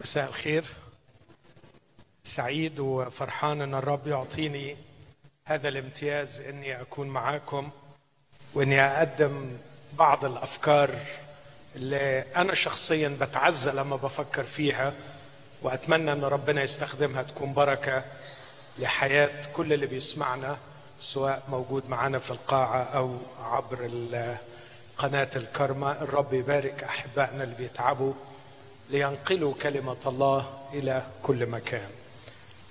مساء الخير. سعيد وفرحان إن الرب يعطيني هذا الامتياز إني أكون معاكم وإني أقدم بعض الأفكار اللي أنا شخصيا بتعزى لما بفكر فيها وأتمنى إن ربنا يستخدمها تكون بركة لحياة كل اللي بيسمعنا سواء موجود معنا في القاعة أو عبر قناة الكرمة الرب يبارك أحبائنا اللي بيتعبوا. لينقلوا كلمة الله إلى كل مكان.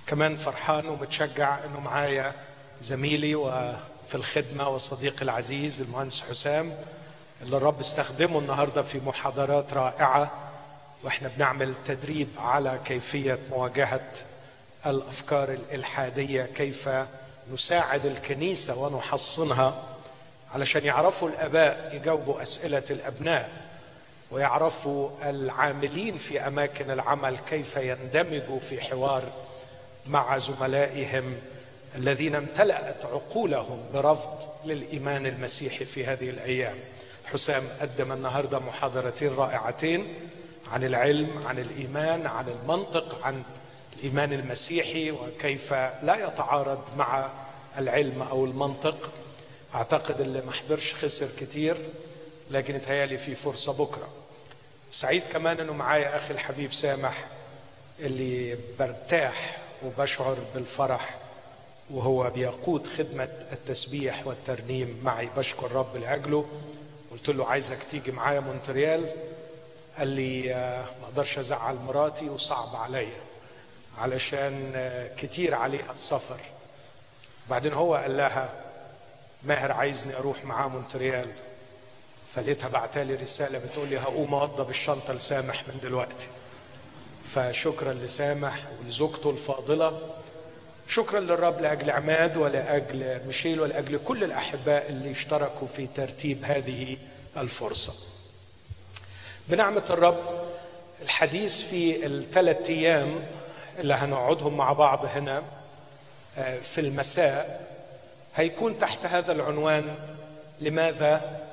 كمان فرحان ومتشجع إنه معايا زميلي وفي الخدمة وصديقي العزيز المهندس حسام اللي الرب استخدمه النهارده في محاضرات رائعة وإحنا بنعمل تدريب على كيفية مواجهة الأفكار الإلحادية كيف نساعد الكنيسة ونحصنها علشان يعرفوا الآباء يجاوبوا أسئلة الأبناء. ويعرفوا العاملين في أماكن العمل كيف يندمجوا في حوار مع زملائهم الذين امتلأت عقولهم برفض للإيمان المسيحي في هذه الأيام. حسام قدم النهاردة محاضرتين رائعتين عن العلم عن الإيمان عن المنطق عن الإيمان المسيحي وكيف لا يتعارض مع العلم أو المنطق. أعتقد اللي ما حضرش خسر كتير. لكن يتهيألي في فرصة بكرة. سعيد كمان أنه معايا أخي الحبيب سامح اللي برتاح وبشعر بالفرح وهو بيقود خدمة التسبيح والترنيم معي. بشكر رب لأجله. قلت له عايزك تيجي معايا مونتريال. قال لي ما أقدرش أزعل مراتي وصعب عليا علشان كتير عليها السفر. بعدين هو قال لها ماهر عايزني أروح معاه مونتريال. فلقيتها بعتالي رسالة بتقول لي هقوم أوضب الشنطة لسامح من دلوقتي فشكرا لسامح ولزوجته الفاضلة شكرا للرب لأجل عماد ولأجل ميشيل ولأجل كل الأحباء اللي اشتركوا في ترتيب هذه الفرصة. بنعمة الرب الحديث في الثلاث أيام اللي هنقعدهم مع بعض هنا في المساء هيكون تحت هذا العنوان لماذا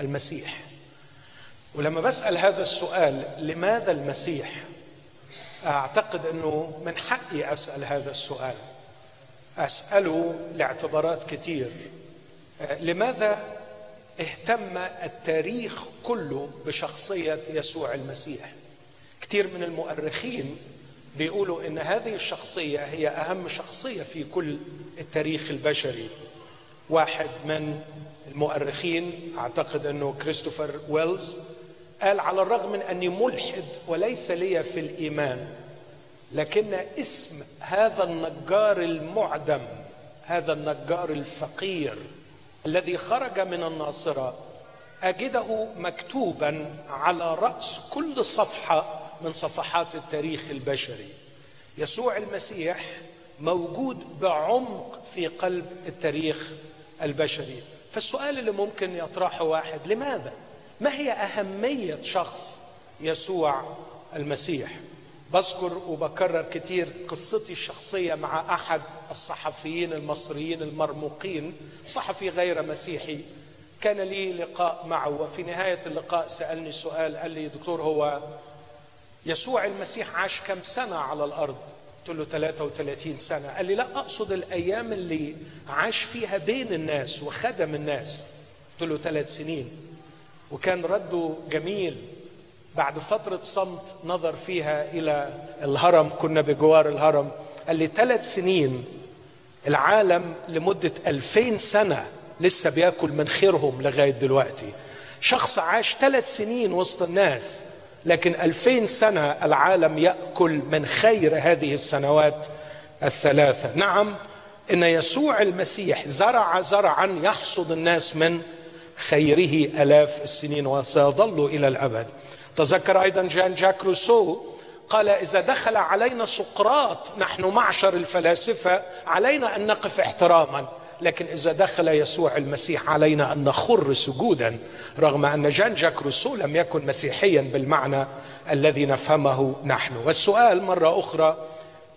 المسيح؟ ولما بسأل هذا السؤال لماذا المسيح؟ أعتقد أنه من حقي أسأل هذا السؤال. أسأله لاعتبارات كتير لماذا اهتم التاريخ كله بشخصية يسوع المسيح كتير من المؤرخين بيقولوا إن هذه الشخصية هي أهم شخصية في كل التاريخ البشري واحد من المؤرخين أعتقد أنه كريستوفر ويلز قال على الرغم من أني ملحد وليس لي في الإيمان لكن اسم هذا النجار المعدم هذا النجار الفقير الذي خرج من الناصرة أجده مكتوبا على رأس كل صفحة من صفحات التاريخ البشري. يسوع المسيح موجود بعمق في قلب التاريخ البشري. فالسؤال اللي ممكن يطرحه واحد لماذا؟ ما هي أهمية شخص يسوع المسيح؟ بذكر وبكرر كتير قصتي الشخصية مع أحد الصحفيين المصريين المرموقين صحفي غير مسيحي. كان لي لقاء معه وفي نهاية اللقاء سألني سؤال قال لي دكتور هو يسوع المسيح عاش كم سنة على الأرض؟ قلت له 33 سنة. قال لي لا أقصد الأيام اللي عاش فيها بين الناس وخدم الناس. قلت له ثلاث سنين. وكان رده جميل. بعد فترة صمت نظر فيها إلى الهرم كنا بجوار الهرم. قال لي ثلاث سنين العالم لمدة ألفين سنة لسه بياكل من خيرهم لغاية دلوقتي. شخص عاش ثلاث سنين وسط الناس. لكن ألفين سنة العالم يأكل من خير هذه السنوات الثلاثة. نعم إن يسوع المسيح زرع زرعا يحصد الناس من خيره ألاف السنين وسيظل إلى الأبد. تذكر أيضا جان جاك روسو قال إذا دخل علينا سقراط نحن معشر الفلاسفة علينا أن نقف احتراما. لكن إذا دخل يسوع المسيح علينا أن نخر سجودا رغم أن جان جاك روسو لم يكن مسيحيا بالمعنى الذي نفهمه نحن. والسؤال مرة أخرى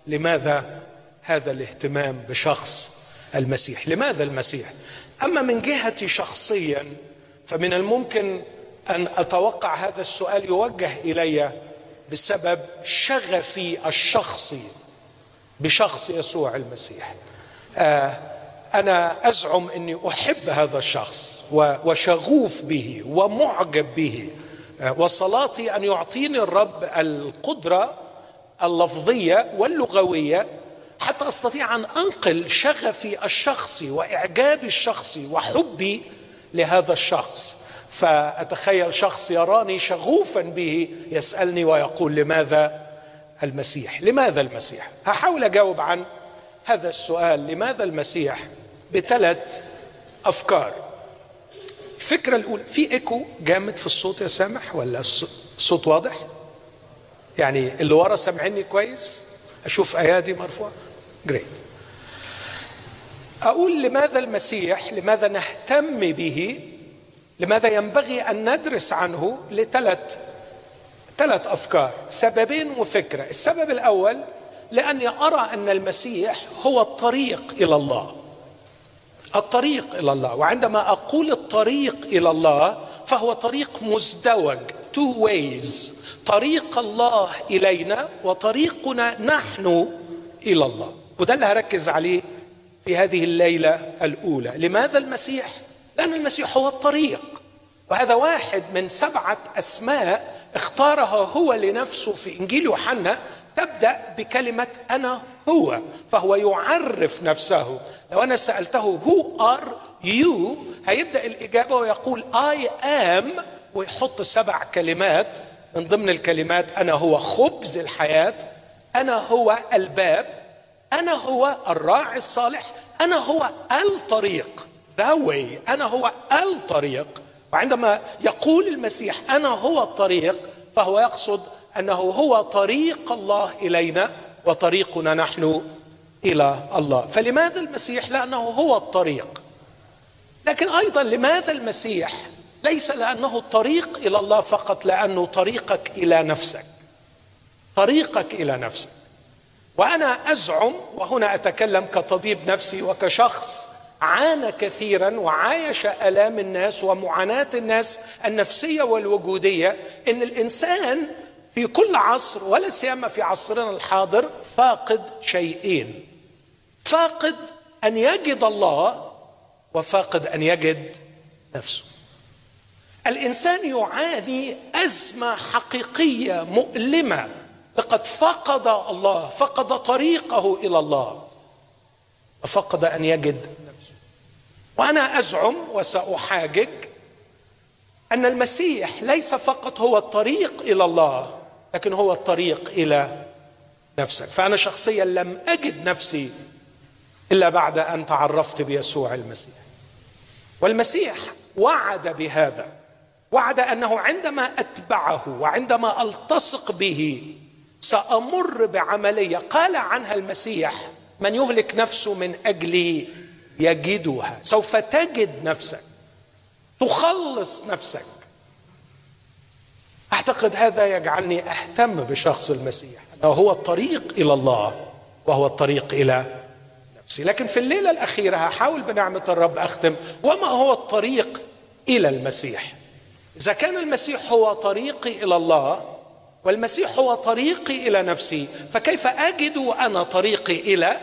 لماذا هذا الاهتمام بشخص المسيح؟ لماذا المسيح؟ أما من جهتي شخصيا فمن الممكن أن أتوقع هذا السؤال يوجه إلي بسبب شغفي الشخصي بشخص يسوع المسيح. آه أنا أزعم أني أحب هذا الشخص وشغوف به ومعجب به. آه وصلاتي أن يعطيني الرب القدرة اللفظية واللغوية حتى أستطيع أن أنقل شغفي الشخصي وإعجابي الشخصي وحبي لهذا الشخص. فأتخيل شخص يراني شغوفا به يسألني ويقول لماذا المسيح؟ لماذا المسيح؟ هحاول أجاوب عن هذا السؤال لماذا المسيح؟ بثلاث أفكار. الفكرة الأولى في إيكو جامد في الصوت يا سامح ولا الصوت واضح؟ يعني اللي ورا سامعني كويس؟ أشوف أيادي مرفوعة؟ جريت أقول لماذا المسيح لماذا نهتم به لماذا ينبغي أن ندرس عنه لثلاث ثلاث أفكار سببين وفكرة. السبب الأول لأني أرى أن المسيح هو الطريق إلى الله. الطريق إلى الله. وعندما أقول الطريق إلى الله فهو طريق مزدوج تو ways. طريق الله إلينا وطريقنا نحن إلى الله. وده اللي هركز عليه في هذه الليلة الأولى. لماذا المسيح؟ لأن المسيح هو الطريق. وهذا واحد من سبعة أسماء اختارها هو لنفسه في إنجيل يوحنا. تبدأ بكلمة أنا هو فهو يعرف نفسه. لو أنا سألته who are you هيبدأ الإجابة ويقول I am ويحط سبع كلمات. من ضمن الكلمات أنا هو خبز الحياة أنا هو الباب أنا هو الراعي الصالح أنا هو الطريق. the way أنا هو الطريق. وعندما يقول المسيح أنا هو الطريق فهو يقصد أنه هو طريق الله إلينا وطريقنا نحن إلى الله. فلماذا المسيح؟ لأنه هو الطريق. لكن أيضا لماذا المسيح؟ ليس لأنه الطريق إلى الله فقط لأنه طريقك إلى نفسك. طريقك إلى نفسك. وأنا أزعم وهنا أتكلم كطبيب نفسي وكشخص عانى كثيرا وعايش آلام الناس ومعاناة الناس النفسية والوجودية إن الإنسان في كل عصر ولا سيما في عصرنا الحاضر فاقد شيئين. فاقد أن يجد الله وفاقد أن يجد نفسه. الإنسان يعاني أزمة حقيقية مؤلمة. لقد فقد الله فقد طريقه إلى الله وفقد أن يجد نفسه. وأنا أزعم وسأحاجج أن المسيح ليس فقط هو الطريق إلى الله لكن هو الطريق إلى نفسك فأنا شخصيا لم أجد نفسي إلا بعد أن تعرفت بيسوع المسيح. والمسيح وعد بهذا. وعد أنه عندما أتبعه وعندما ألتصق به سأمر بعملية. قال عنها المسيح من يهلك نفسه من أجلي يجدها. سوف تجد نفسك. تخلص نفسك. أعتقد هذا يجعلني أهتم بشخص المسيح. انه هو الطريق إلى الله وهو الطريق إلى نفسي. لكن في الليلة الأخيرة هحاول بنعمة الرب أختم وما هو الطريق إلى المسيح. إذا كان المسيح هو طريقي إلى الله والمسيح هو طريقي إلى نفسي فكيف أجد أنا طريقي إلى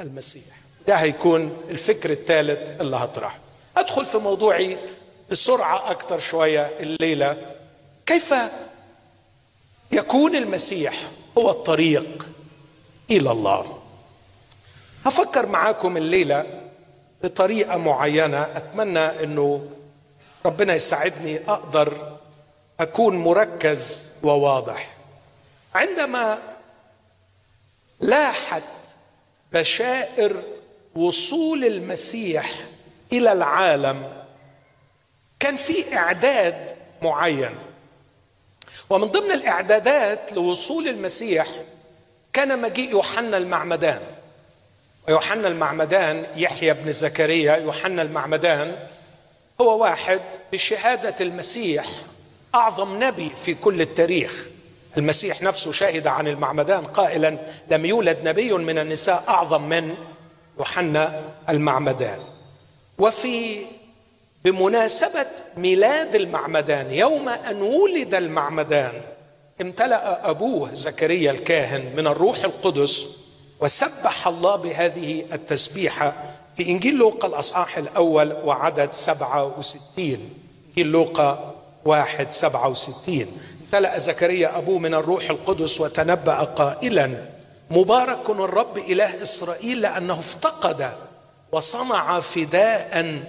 المسيح؟ ده هيكون الفكر الثالث اللي هطرحه. أدخل في موضوعي بسرعة أكثر شوية الليلة. كيف يكون المسيح هو الطريق إلى الله؟ هفكر معاكم الليلة بطريقة معينة. أتمنى إنه ربنا يساعدني أقدر أكون مركز وواضح. عندما لاحت بشائر وصول المسيح إلى العالم كان في إعداد معين. ومن ضمن الإعدادات لوصول المسيح كان مجيء يوحنا المعمدان. ويوحنا المعمدان يحيى بن زكريا يوحنا المعمدان هو واحد بشهادة المسيح أعظم نبي في كل التاريخ. المسيح نفسه شهد عن المعمدان قائلا لم يولد نبي من النساء أعظم من يوحنا المعمدان. وفي بمناسبة ميلاد المعمدان يوم أن ولد المعمدان امتلأ أبوه زكريا الكاهن من الروح القدس وسبح الله بهذه التسبيحة في إنجيل لوقا الأصحاح الأول وعدد 67 إنجيل لوقا واحد سبعة وستين. امتلأ زكريا أبوه من الروح القدس وتنبأ قائلا مبارك الرب إله إسرائيل لأنه افتقد وصنع فداء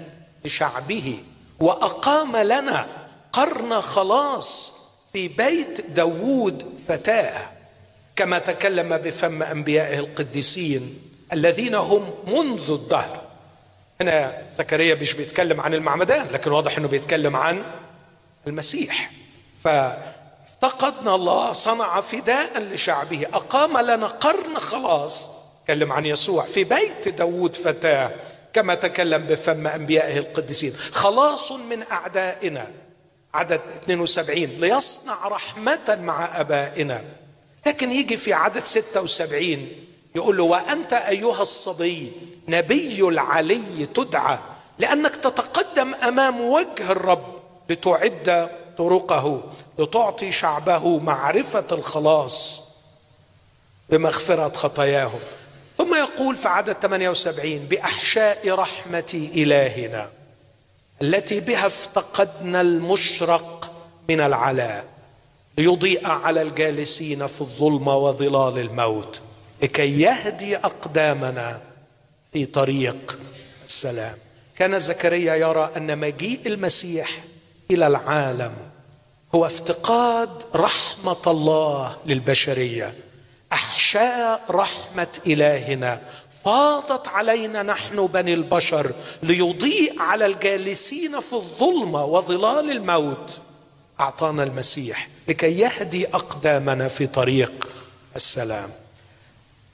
لشعبه وأقام لنا قرن خلاص في بيت داوود فتاة. كما تكلم بفم أنبيائه القديسين الذين هم منذ الدهر. هنا زكريا مش بيتكلم عن المعمدان لكن واضح إنه بيتكلم عن المسيح. فافتقدنا الله صنع فداء لشعبه أقام لنا قرن خلاص. تكلم عن يسوع في بيت داود فتاه كما تكلم بفم أنبيائه القديسين. خلاص من أعدائنا عدد 72 ليصنع رحمة مع أبائنا. لكن يجي في عدد 76 يقول له وأنت أيها الصبي نبي العلي تدعى لأنك تتقدم أمام وجه الرب لتعد طرقه لتعطي شعبه معرفة الخلاص بمغفرة خطاياهم ثم يقول في عدد 78 بأحشاء رحمة إلهنا التي بها افتقدنا المشرق من العلاء. ليضيء على الجالسين في الظلمة وظلال الموت لكي يهدي أقدامنا في طريق السلام. كان زكريا يرى أن مجيء المسيح إلى العالم هو افتقاد رحمة الله للبشرية. أحشاء رحمة إلهنا. فاضت علينا نحن بني البشر ليضيء على الجالسين في الظلمه وظلال الموت. أعطانا المسيح لكي يهدي أقدامنا في طريق السلام.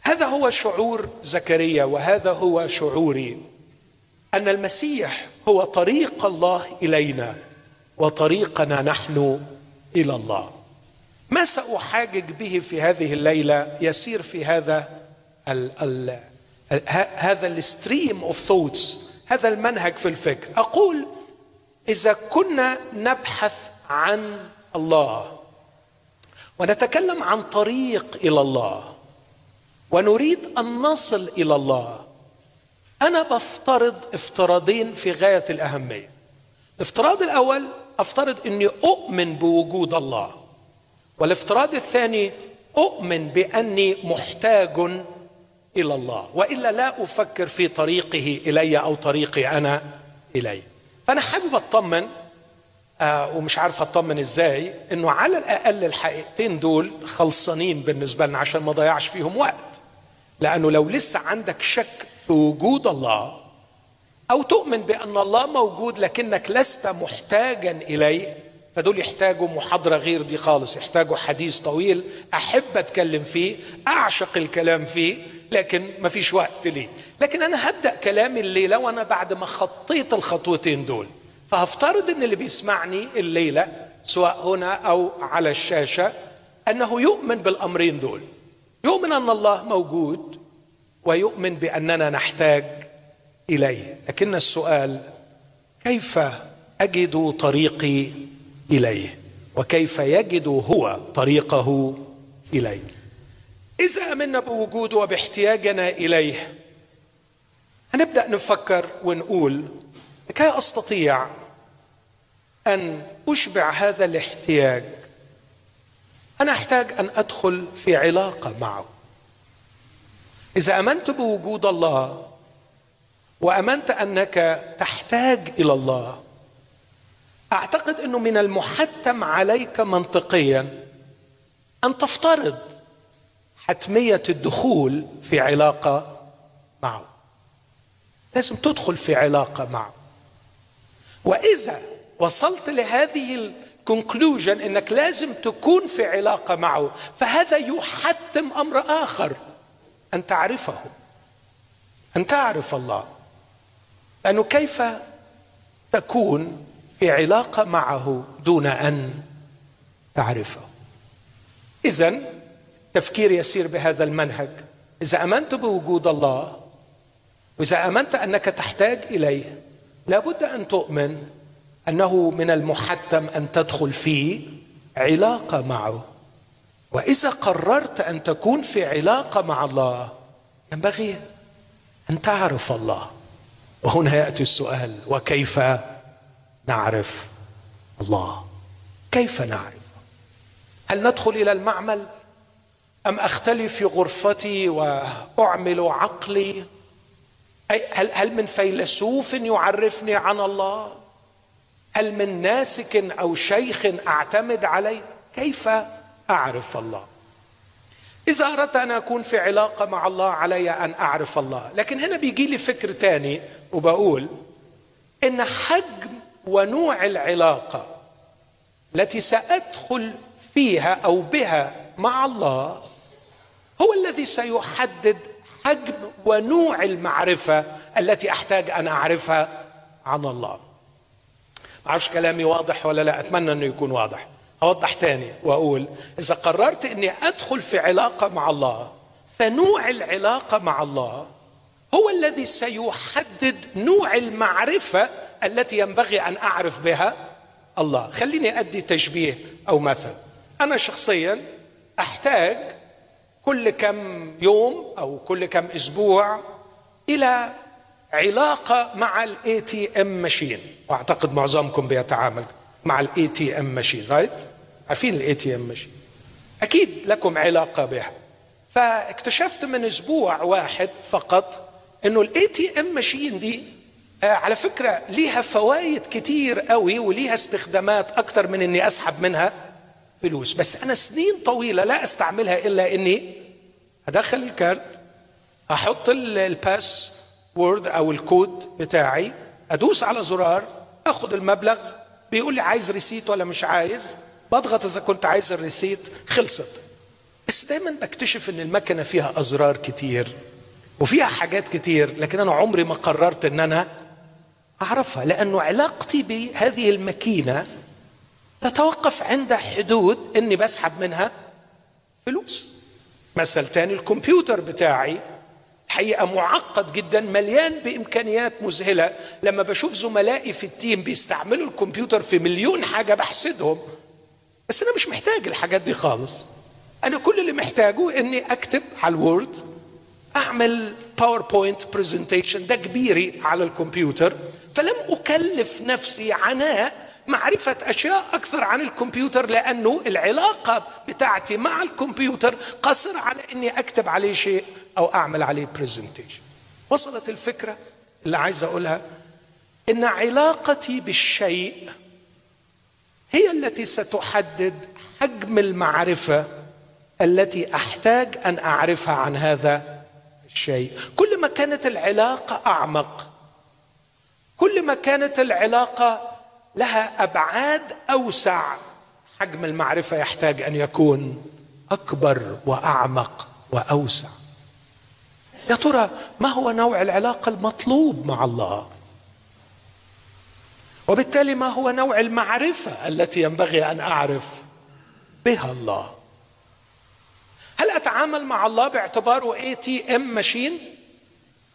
هذا هو شعور زكريا وهذا هو شعوري أن المسيح هو طريق الله إلينا وطريقنا نحن إلى الله. ما سأحاجج به في هذه الليلة يسير في هذا ال ال هذا ال stream of thoughts هذا المنهج في الفكر أقول إذا كنا نبحث عن الله ونتكلم عن طريق إلى الله ونريد أن نصل إلى الله. أنا بفترض افتراضين في غاية الأهمية. الافتراض الأول أفترض إني أؤمن بوجود الله. والافتراض الثاني أؤمن بأني محتاج إلى الله. وإلا لا أفكر في طريقه إلي أو طريقي أنا اليه فأنا حابب أطمن آه ومش عارف أطمن إزاي إنه على الأقل الحقيقتين دول خلصانين بالنسبة لنا عشان ما ضيعش فيهم وقت. لأنه لو لسه عندك شك في وجود الله أو تؤمن بأن الله موجود لكنك لست محتاجا إليه فدول يحتاجوا محاضرة غير دي خالص يحتاجوا حديث طويل أحب أتكلم فيه أعشق الكلام فيه لكن ما فيش وقت ليه. لكن أنا هبدأ كلامي الليلة وأنا بعد ما خطيت الخطوتين دول. فهفترض أن اللي بيسمعني الليلة سواء هنا أو على الشاشة أنه يؤمن بالأمرين دول. يؤمن أن الله موجود ويؤمن بأننا نحتاج إليه. لكن السؤال كيف أجد طريقي إليه؟ وكيف يجد هو طريقه إليه؟ إذا آمنا بوجوده وباحتياجنا إليه هنبدأ نفكر ونقول لكي أستطيع أن أشبع هذا الاحتياج. أنا أحتاج أن أدخل في علاقة معه. إذا أمنت بوجود الله وأمنت أنك تحتاج إلى الله أعتقد إنه من المحتم عليك منطقيا أن تفترض حتمية الدخول في علاقة معه. لازم تدخل في علاقة معه. وإذا وصلت لهذه الكونكلوجن إنك لازم تكون في علاقة معه فهذا يحتم أمر آخر أن تعرفه أن تعرف الله. لأنه كيف تكون في علاقة معه دون أن تعرفه؟ إذا تفكير يسير بهذا المنهج. إذا آمنت بوجود الله وإذا آمنت أنك تحتاج إليه لابد أن تؤمن أنه من المحتم أن تدخل في علاقة معه. وإذا قررت أن تكون في علاقة مع الله ينبغي أن تعرف الله. وهنا يأتي السؤال وكيف نعرف الله؟ كيف نعرف؟ هل ندخل إلى المعمل أم أختلي في غرفتي وأعمل عقلي؟ هل هل من فيلسوف يعرفني عن الله؟ هل من ناسك أو شيخ أعتمد عليه؟ كيف أعرف الله؟ إذا أردت أن أكون في علاقة مع الله علي أن أعرف الله. لكن هنا بيجي لي فكر تاني وبقول إن حجم ونوع العلاقة التي سأدخل فيها أو بها مع الله هو الذي سيحدد حجم ونوع المعرفة التي أحتاج أن أعرفها عن الله. ما أعرفش كلامي واضح ولا لا أتمنى إنه يكون واضح. أوضح تاني وأقول إذا قررت إني أدخل في علاقة مع الله فنوع العلاقة مع الله هو الذي سيحدد نوع المعرفة التي ينبغي أن أعرف بها الله. خليني أدي تشبيه أو مثل. أنا شخصيا أحتاج كل كم يوم أو كل كم أسبوع إلى علاقة مع ال ATM machine وأعتقد معظمكم بيتعامل مع ال ATM machine right عارفين ال ATM machine أكيد لكم علاقة بها. فاكتشفت من أسبوع واحد فقط إنه ال ATM machine دي آه على فكرة ليها فوائد كتير قوي وليها استخدامات أكتر من إني أسحب منها. فلوس. بس أنا سنين طويلة لا أستعملها إلا إني أدخل ال card أحط ال password أو الكود بتاعي أدوس على زرار آخد المبلغ بيقول لي عايز receipt ولا مش عايز؟ بضغط إذا كنت عايز ال receipt خلصت. بس دايما بكتشف إن المكنة فيها أزرار كتير وفيها حاجات كتير لكن أنا عمري ما قررت إن أنا أعرفها لأنه علاقتي بهذه الماكينة تتوقف عند حدود إني بسحب منها فلوس. مثل تاني الكمبيوتر بتاعي حقيقة معقد جدا مليان بإمكانيات مذهلة. لما بشوف زملائي في ال team بيستعملوا الكمبيوتر في مليون حاجة بحسدهم. بس أنا مش محتاج الحاجات دي خالص. أنا كل اللي محتاجه إني أكتب على ال Word أعمل PowerPoint presentation ده كبيري على الكمبيوتر. فلم أكلف نفسي عناء معرفة أشياء أكثر عن الكمبيوتر لأنه العلاقة بتاعتي مع الكمبيوتر قصر على أني أكتب عليه شيء أو أعمل عليه برزنتيشن وصلت الفكرة اللي عايز أقولها؟ إن علاقتي بالشيء هي التي ستحدد حجم المعرفة التي أحتاج أن أعرفها عن هذا الشيء. كل ما كانت العلاقة أعمق كل ما كانت العلاقة لها أبعاد أوسع. حجم المعرفة يحتاج أن يكون أكبر وأعمق وأوسع. يا ترى ما هو نوع العلاقه المطلوب مع الله؟ وبالتالي ما هو نوع المعرفة التي ينبغي أن أعرف بها الله؟ هل أتعامل مع الله باعتباره اي تي ام ماشين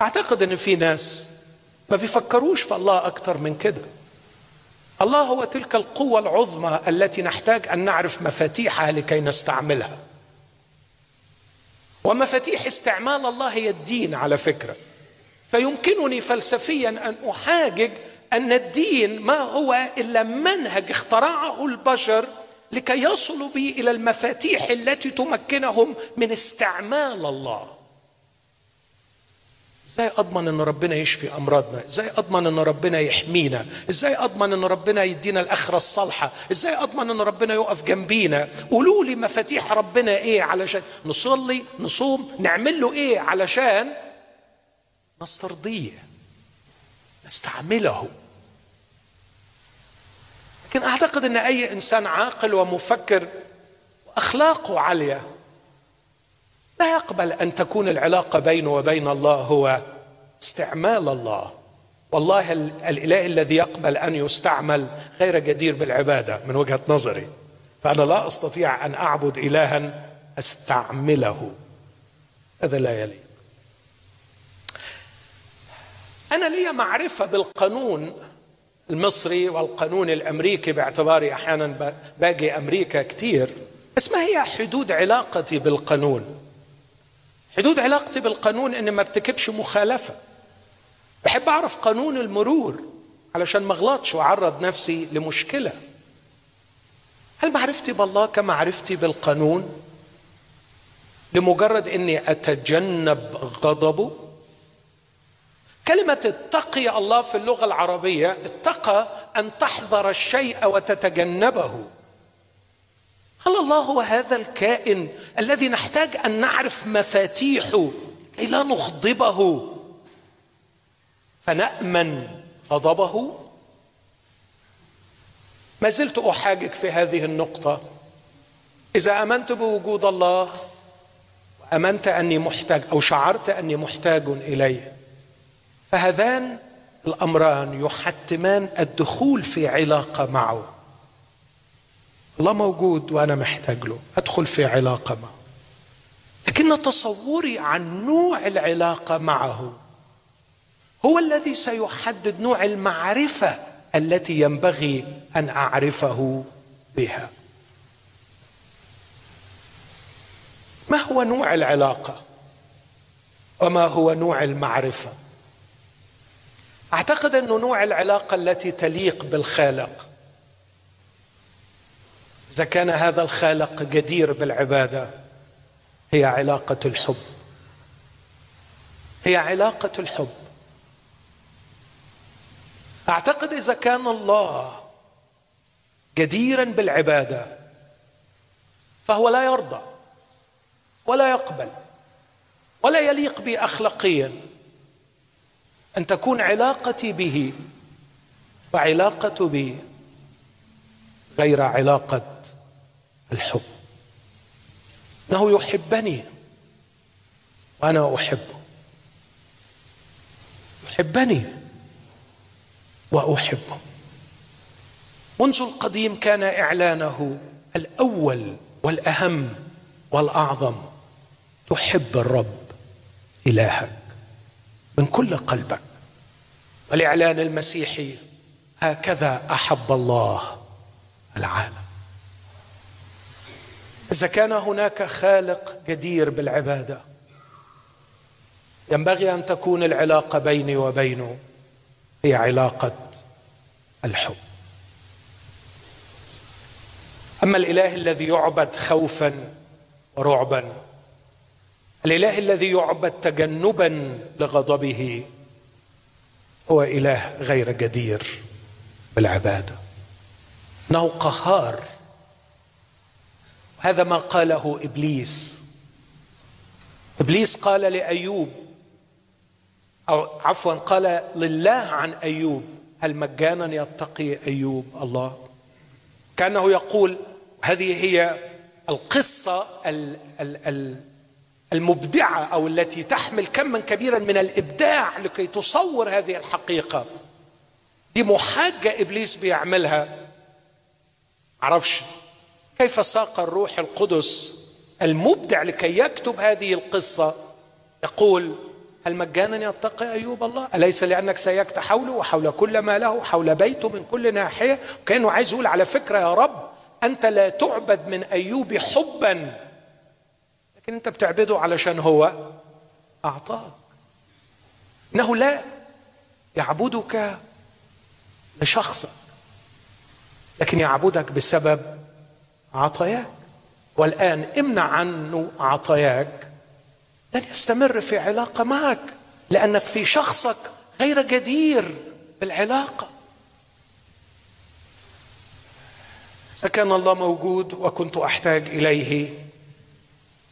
أعتقد إن في ناس ما بيفكروش في الله أكتر من كده. الله هو تلك القوة العظمى التي نحتاج أن نعرف مفاتيحها لكي نستعملها. ومفاتيح استعمال الله هي الدين على فكرة. فيمكنني فلسفيا أن أحاجج أن الدين ما هو إلا منهج اخترعه البشر لكي يصلوا به إلى المفاتيح التي تمكنهم من استعمال الله. إزاي أضمن إن ربنا يشفي أمراضنا؟ إزاي أضمن إن ربنا يحمينا؟ إزاي أضمن إن ربنا يدينا الأخرة الصالحة؟ إزاي أضمن إن ربنا يقف جنبينا؟ قولوا لي مفاتيح ربنا إيه علشان نصلي نصوم نعمل له إيه علشان نسترضيه نستعمله. لكن أعتقد إن أي إنسان عاقل ومفكر وأخلاقه عالية لا يقبل أن تكون العلاقة بينه وبين الله هو استعمال الله. والله الإله الذي يقبل أن يستعمل غير جدير بالعبادة من وجهة نظري. فأنا لا أستطيع أن أعبد إلها أستعمله. هذا لا يليق أنا لي معرفة بالقانون المصري والقانون الأمريكي باعتباري أحيانا باجي أمريكا كثير بس ما هي حدود علاقتي بالقانون؟ حدود علاقتي بالقانون إني ما ارتكبش مخالفة. بحب أعرف قانون المرور علشان ما أغلطش وأعرض نفسي لمشكلة. هل معرفتي بالله كمعرفتي بالقانون؟ لمجرد إني أتجنب غضبه؟ كلمة اتقي الله في اللغة العربية اتقى أن تحذر الشيء وتتجنبه. هل الله هو هذا الكائن الذي نحتاج أن نعرف مفاتيحه كي لا نغضبه فنأمن غضبه؟ ما زلت أحاجج في هذه النقطة. إذا آمنت بوجود الله وآمنت أني محتاج أو شعرت أني محتاج إليه فهذان الأمران يحتمان الدخول في علاقة معه. الله موجود وأنا محتاج له. أدخل في علاقة معه. لكن تصوري عن نوع العلاقة معه هو الذي سيحدد نوع المعرفة التي ينبغي أن أعرفه بها. ما هو نوع العلاقة؟ وما هو نوع المعرفة؟ أعتقد انه نوع العلاقة التي تليق بالخالق إذا كان هذا الخالق جدير بالعبادة هي علاقة الحب. هي علاقة الحب. أعتقد إذا كان الله جديرا بالعبادة فهو لا يرضى ولا يقبل ولا يليق بي اخلاقيا أن تكون علاقتي به وعلاقة بي غير علاقة الحب. إنه يحبني وأنا أحبه. يحبني وأحبه. منذ القديم كان إعلانه الأول والأهم والأعظم. تحب الرب إلهك من كل قلبك. والإعلان المسيحي هكذا أحب الله العالم. إذا كان هناك خالق جدير بالعبادة ينبغي أن تكون العلاقة بيني وبينه هي علاقة الحب. أما الإله الذي يعبد خوفا ورعبا الإله الذي يعبد تجنبا لغضبه هو إله غير جدير بالعبادة. إنه قهار. هذا ما قاله إبليس. إبليس قال لأيوب أو عفوا قال لله عن أيوب هل مجانا يتقي أيوب الله؟ كأنه يقول هذه هي القصة المبدعة أو التي تحمل كما كبيرا من الإبداع لكي تصور هذه الحقيقة. دي محاجة إبليس بيعملها. عرفش كيف ساق الروح القدس المبدع لكي يكتب هذه القصة يقول هل مجانا يتقي أيوب الله؟ أليس لأنك سيكت حوله وحول كل ما له حول بيته من كل ناحية؟ كانه عايز يقول على فكرة يا رب أنت لا تعبد من أيوب حبا لكن أنت بتعبده علشان هو أعطاك إنه لا يعبدك لشخصك لكن يعبدك بسبب عطاياك. والآن امنع عنه عطاياك. لن يستمر في علاقة معك لأنك في شخصك غير جدير بالعلاقة. اذا كان الله موجود وكنت أحتاج إليه.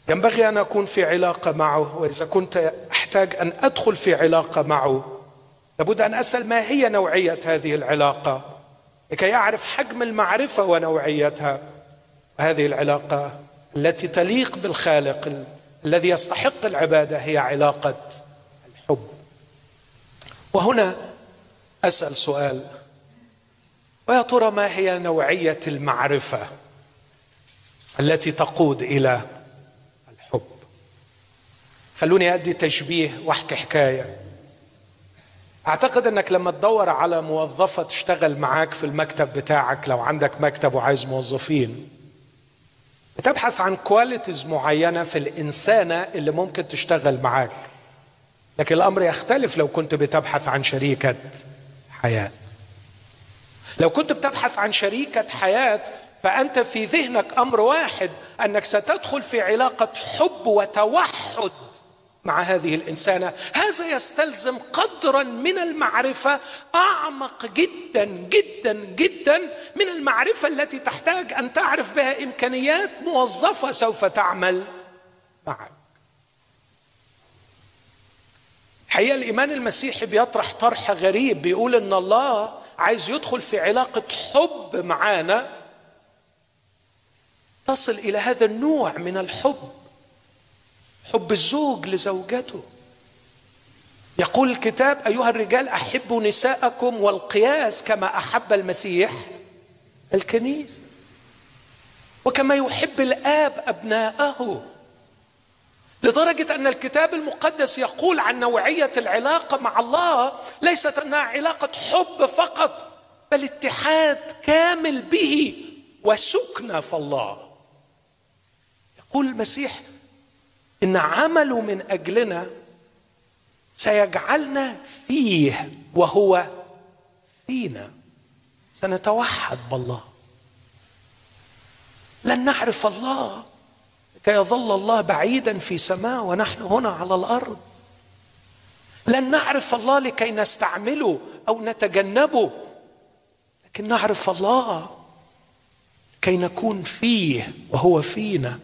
ينبغي أن أكون في علاقة معه وإذا كنت أحتاج أن أدخل في علاقة معه لابد أن أسأل ما هي نوعية هذه العلاقة؟ لكي أعرف حجم المعرفة ونوعيتها. هذه العلاقة التي تليق بالخالق الذي يستحق العبادة هي علاقة الحب. وهنا أسأل سؤال. ويا ترى ما هي نوعية المعرفة التي تقود إلى الحب؟ خلوني أدي تشبيه وأحكي حكاية. أعتقد أنك لما تدور على موظفة تشتغل معاك في المكتب بتاعك لو عندك مكتب وعايز موظفين بتبحث عن كواليتيز معينة في الإنسانة اللي ممكن تشتغل معاك. لكن الأمر يختلف لو كنت بتبحث عن شريكة حياة. لو كنت بتبحث عن شريكة حياة فأنت في ذهنك أمر واحد أنك ستدخل في علاقة حب وتوحد. مع هذه الإنسانة. هذا يستلزم قدرا من المعرفة أعمق جدا جدا جدا من المعرفة التي تحتاج أن تعرف بها إمكانيات موظفة سوف تعمل معك. حقيقة الإيمان المسيحي بيطرح طرح غريب بيقول إن الله عايز يدخل في علاقة حب معانا. تصل إلى هذا النوع من الحب. حب الزوج لزوجته. يقول الكتاب أيها الرجال أحبوا نساءكم والقياس كما أحب المسيح الكنيسه وكما يحب الآب أبناءه. لدرجة أن الكتاب المقدس يقول عن نوعية العلاقة مع الله ليست أنها علاقة حب فقط بل اتحاد كامل به وسكنة في الله. يقول المسيح إن عمله من أجلنا سيجعلنا فيه وهو فينا. سنتوحد بالله. لن نعرف الله كي يظل الله بعيدا في سماء ونحن هنا على الأرض. لن نعرف الله لكي نستعمله أو نتجنبه لكن نعرف الله كي نكون فيه وهو فينا.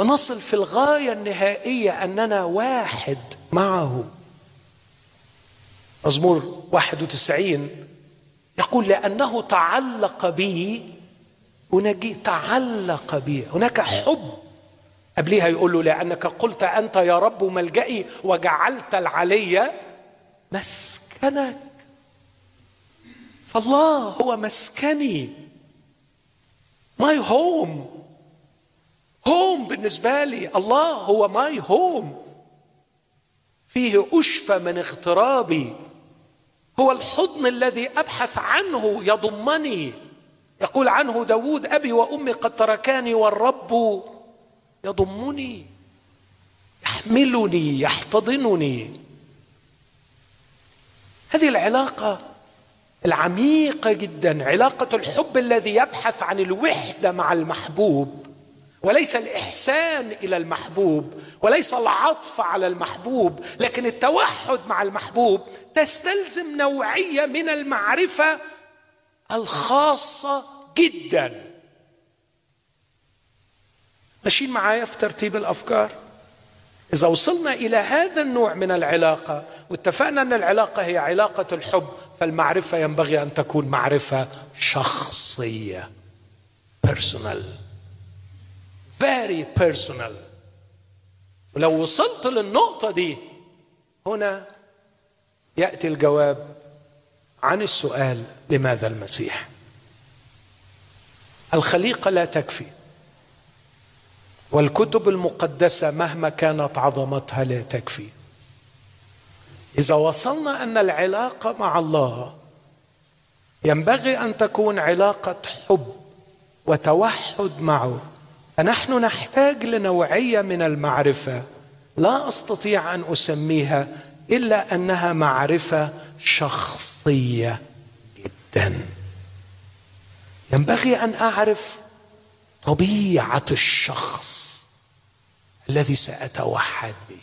ونصل في الغاية النهائية أننا واحد معه. مزمور 91 يقول لأنه تعلق بي ونجي تعلق بي هناك حب. قبليها يقول له لأنك قلت أنت يا رب ملجئي وجعلت العلي مسكنك. فالله هو مسكني. my home home بالنسبة لي. الله هو my home فيه أشفى من اغترابي. هو الحضن الذي أبحث عنه يضمني. يقول عنه داود أبي وأمي قد تركاني والرب يضمني. يحملني يحتضنني. هذه العلاقة العميقة جدا علاقة الحب الذي يبحث عن الوحدة مع المحبوب. وليس الإحسان إلى المحبوب وليس العطف على المحبوب لكن التوحد مع المحبوب تستلزم نوعية من المعرفة الخاصة جدا. ماشيين معايا في ترتيب الأفكار؟ إذا وصلنا إلى هذا النوع من العلاقة واتفقنا أن العلاقة هي علاقة الحب فالمعرفة ينبغي أن تكون معرفة شخصية بيرسونال very personal. ولو وصلت للنقطة دي هنا يأتي الجواب عن السؤال لماذا المسيح؟ الخليقة لا تكفي. والكتب المقدسة مهما كانت عظمتها لا تكفي. إذا وصلنا أن العلاقة مع الله ينبغي أن تكون علاقة حب وتوحد معه. فنحن نحتاج لنوعية من المعرفة. لا أستطيع أن أسميها إلا أنها معرفة شخصية جدا. ينبغي أن أعرف طبيعة الشخص الذي سأتوحد به.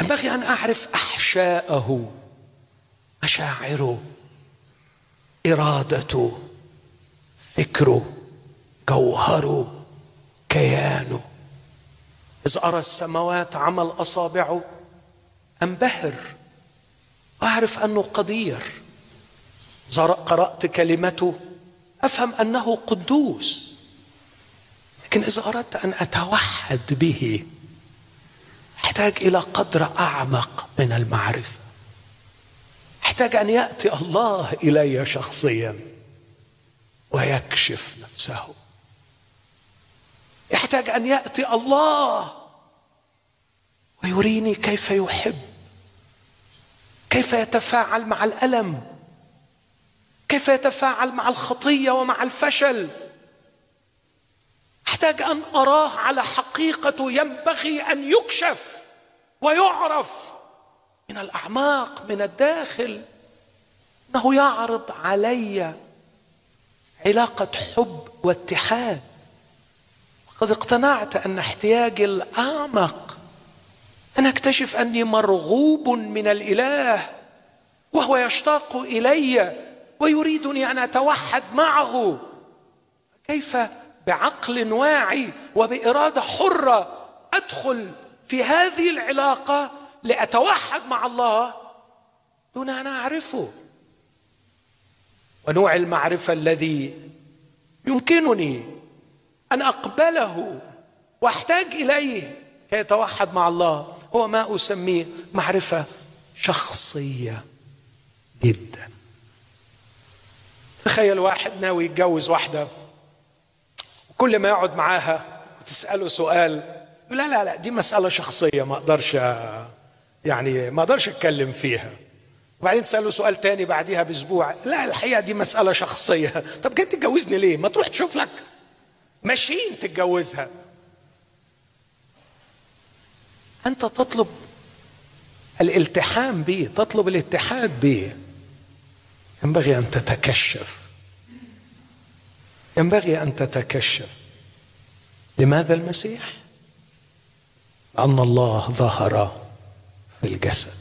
ينبغي أن أعرف أحشاءه مشاعره إرادته فكره. جوهره كيانه. إذ أرى السماوات عمل أصابعه أنبهر أعرف أنه قدير. قرأت كلمته أفهم أنه قدوس. لكن إذا أردت أن أتوحد به أحتاج إلى قدر أعمق من المعرفة. أحتاج أن يأتي الله إلي شخصيا ويكشف نفسه. يحتاج أن يأتي الله ويريني كيف يحب كيف يتفاعل مع الألم كيف يتفاعل مع الخطية ومع الفشل. أحتاج أن أراه على حقيقته ينبغي أن يكشف ويعرف من الأعماق من الداخل إنه يعرض علي علاقة حب واتحاد. وقد اقتنعت أن احتياجي الأعمق أن أكتشف أني مرغوب من الإله وهو يشتاق إلي ويريدني أن أتوحد معه. كيف بعقل واعي وبإرادة حرة أدخل في هذه العلاقة لأتوحد مع الله دون أن أعرفه؟ ونوع المعرفة الذي يمكنني أن أقبله وأحتاج إليه. كي اتوحد مع الله. هو ما أسميه معرفة شخصية جدا. تخيل واحد ناوي يتجوز واحدة كل ما يقعد معاها وتسأله سؤال لا لا لا دي مسألة شخصية ما أقدرش يعني ما أقدرش أتكلم فيها. وبعدين تسأله سؤال تاني بعديها بأسبوع لا الحقيقة دي مسألة شخصية. طب جاي تتجوزني ليه؟ ما تروح تشوف لك ماشيين تتجوزها. أنت تطلب الالتحام به تطلب الاتحاد به ينبغي أن تتكشف. ينبغي أن تتكشف. لماذا المسيح؟ ان الله ظهر في الجسد.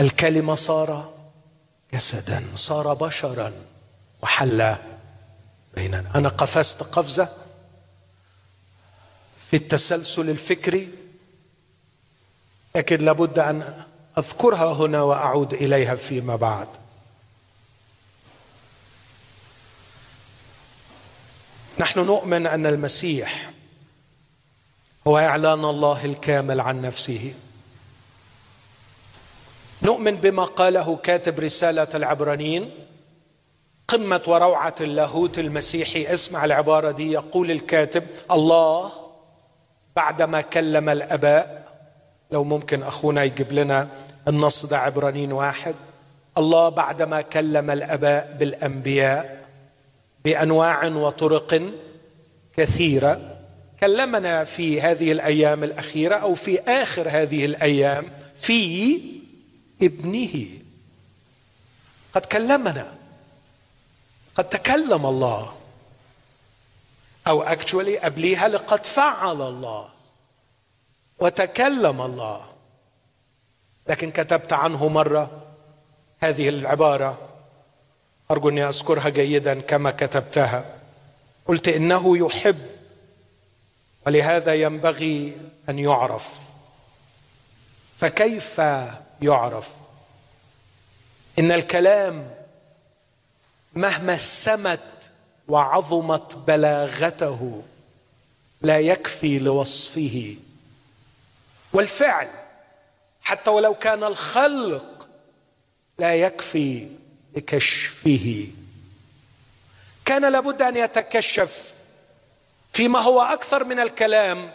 الكلمة صار جسدا صار بشرا وحل بيننا. أنا قفزت قفزة في التسلسل الفكري لكن لابد أن أذكرها هنا وأعود إليها فيما بعد. نحن نؤمن أن المسيح هو إعلان الله الكامل عن نفسه. نؤمن بما قاله كاتب رسالة العبرانيين قمة وروعة اللاهوت المسيحي. اسمع العبارة دي. يقول الكاتب الله بعدما كلم الأباء. لو ممكن أخونا يجيب لنا النص ده عبرانيين واحد. الله بعدما كلم الأباء بالأنبياء بأنواع وطرق كثيرة. كلمنا في هذه الأيام الأخيرة أو في آخر هذه الأيام في ابنه. قد كلمنا قد تكلم الله. أو اكشولي قبليها لقد فعل الله. وتكلم الله. لكن كتبت عنه مرة هذه العبارة. أرجو أني أذكرها جيدا كما كتبتها. قلت إنه يحب. ولهذا ينبغي أن يعرف. فكيف يعرف؟ إن الكلام مهما سمت وعظمت بلاغته لا يكفي لوصفه. والفعل حتى ولو كان الخلق لا يكفي لكشفه. كان لابد أن يتكشف فيما هو أكثر من الكلام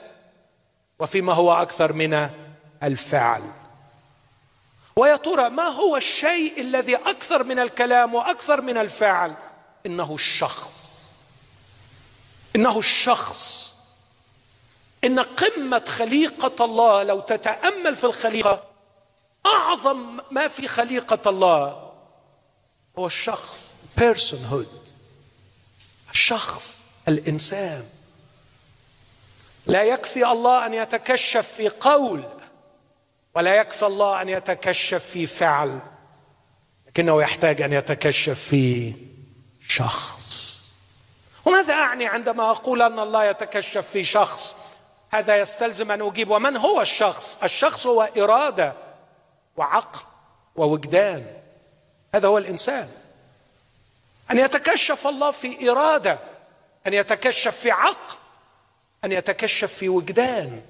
وفيما هو أكثر من الفعل. ويا ترى ما هو الشيء الذي أكثر من الكلام وأكثر من الفعل؟ إنه الشخص. إنه الشخص. إن قمة خليقة الله لو تتأمل في الخليقة أعظم ما في خليقة الله هو الشخص. Personhood. الشخص. الإنسان. لا يكفي الله أن يتكشف في قول ولا يكفي الله أن يتكشف في فعل لكنه يحتاج أن يتكشف في شخص. وماذا أعني عندما أقول أن الله يتكشف في شخص؟ هذا يستلزم أن أجيب. ومن هو الشخص؟ الشخص هو إرادة وعقل ووجدان. هذا هو الإنسان. أن يتكشف الله في إرادة أن يتكشف في عقل أن يتكشف في وجدان.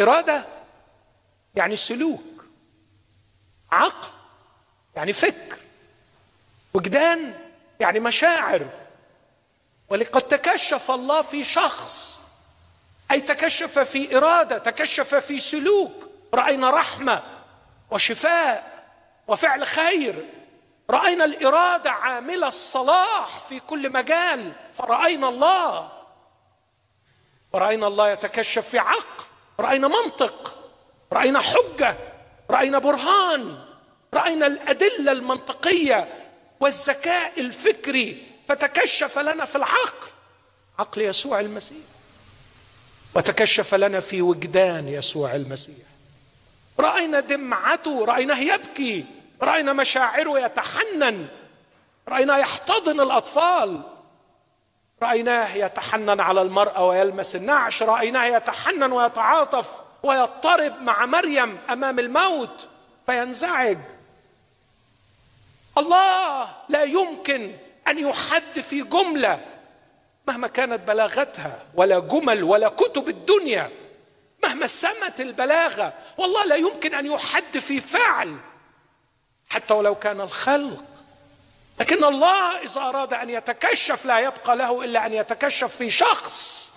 إرادة يعني سلوك عقل يعني فكر وجدان يعني مشاعر. ولقد تكشف الله في شخص أي تكشف في إرادة تكشف في سلوك. رأينا رحمة وشفاء وفعل خير. رأينا الإرادة عامله الصلاح في كل مجال. فرأينا الله. ورأينا الله يتكشف في عقل رأينا منطق رأينا حجة رأينا برهان رأينا الأدلة المنطقية والذكاء الفكري فتكشف لنا في العقل عقل يسوع المسيح. وتكشف لنا في وجدان يسوع المسيح. رأينا دمعته رأيناه يبكي رأينا مشاعره يتحنن رأيناه يحتضن الأطفال. رأيناه يتحنن على المرأة ويلمس النعش رأيناه يتحنن ويتعاطف ويضطرب مع مريم أمام الموت فينزعج. الله لا يمكن أن يحد في جملة مهما كانت بلاغتها ولا جمل ولا كتب الدنيا مهما سمت البلاغة والله لا يمكن أن يحد في فعل. حتى ولو كان الخلق لكن الله إذا أراد أن يتكشف لا يبقى له إلا أن يتكشف في شخص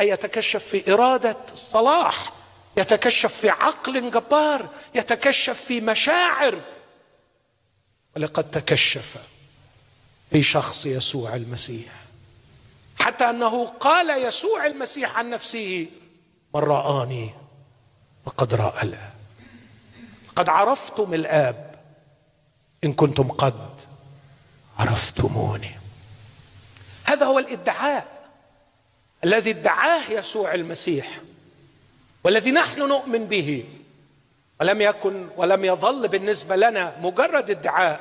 أي يتكشف في إرادة الصلاح يتكشف في عقل جبار يتكشف في مشاعر. ولقد تكشف في شخص يسوع المسيح. حتى أنه قال يسوع المسيح عن نفسه من رآني فقد رأى الآب. قد عرفتم الآب إن كنتم قد عرفتموني. هذا هو الادعاء الذي ادعاه يسوع المسيح والذي نحن نؤمن به. ولم يكن ولم يظل بالنسبة لنا مجرد ادعاء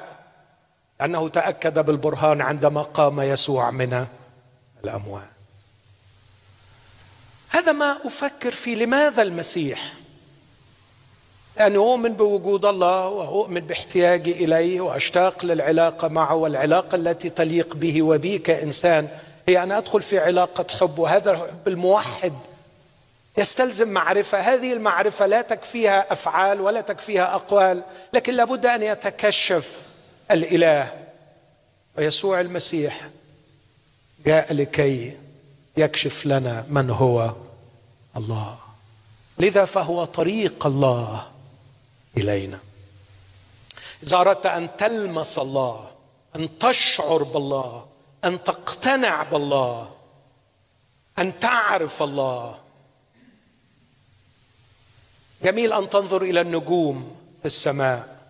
لأنه تأكد بالبرهان عندما قام يسوع من الأموات. هذا ما أفكر في لماذا المسيح؟ لاني أؤمن بوجود الله وأؤمن باحتياجي إليه وأشتاق للعلاقة معه والعلاقة التي تليق به وبي كإنسان هي أن أدخل في علاقة حب وهذا الحب الموحد. يستلزم معرفة. هذه المعرفة لا تكفيها أفعال ولا تكفيها أقوال لكن لابد أن يتكشف الإله. ويسوع المسيح جاء لكي يكشف لنا من هو الله. لذا فهو طريق الله. إلينا. إذا أردت أن تلمس الله أن تشعر بالله أن تقتنع بالله أن تعرف الله. جميل أن تنظر إلى النجوم في السماء.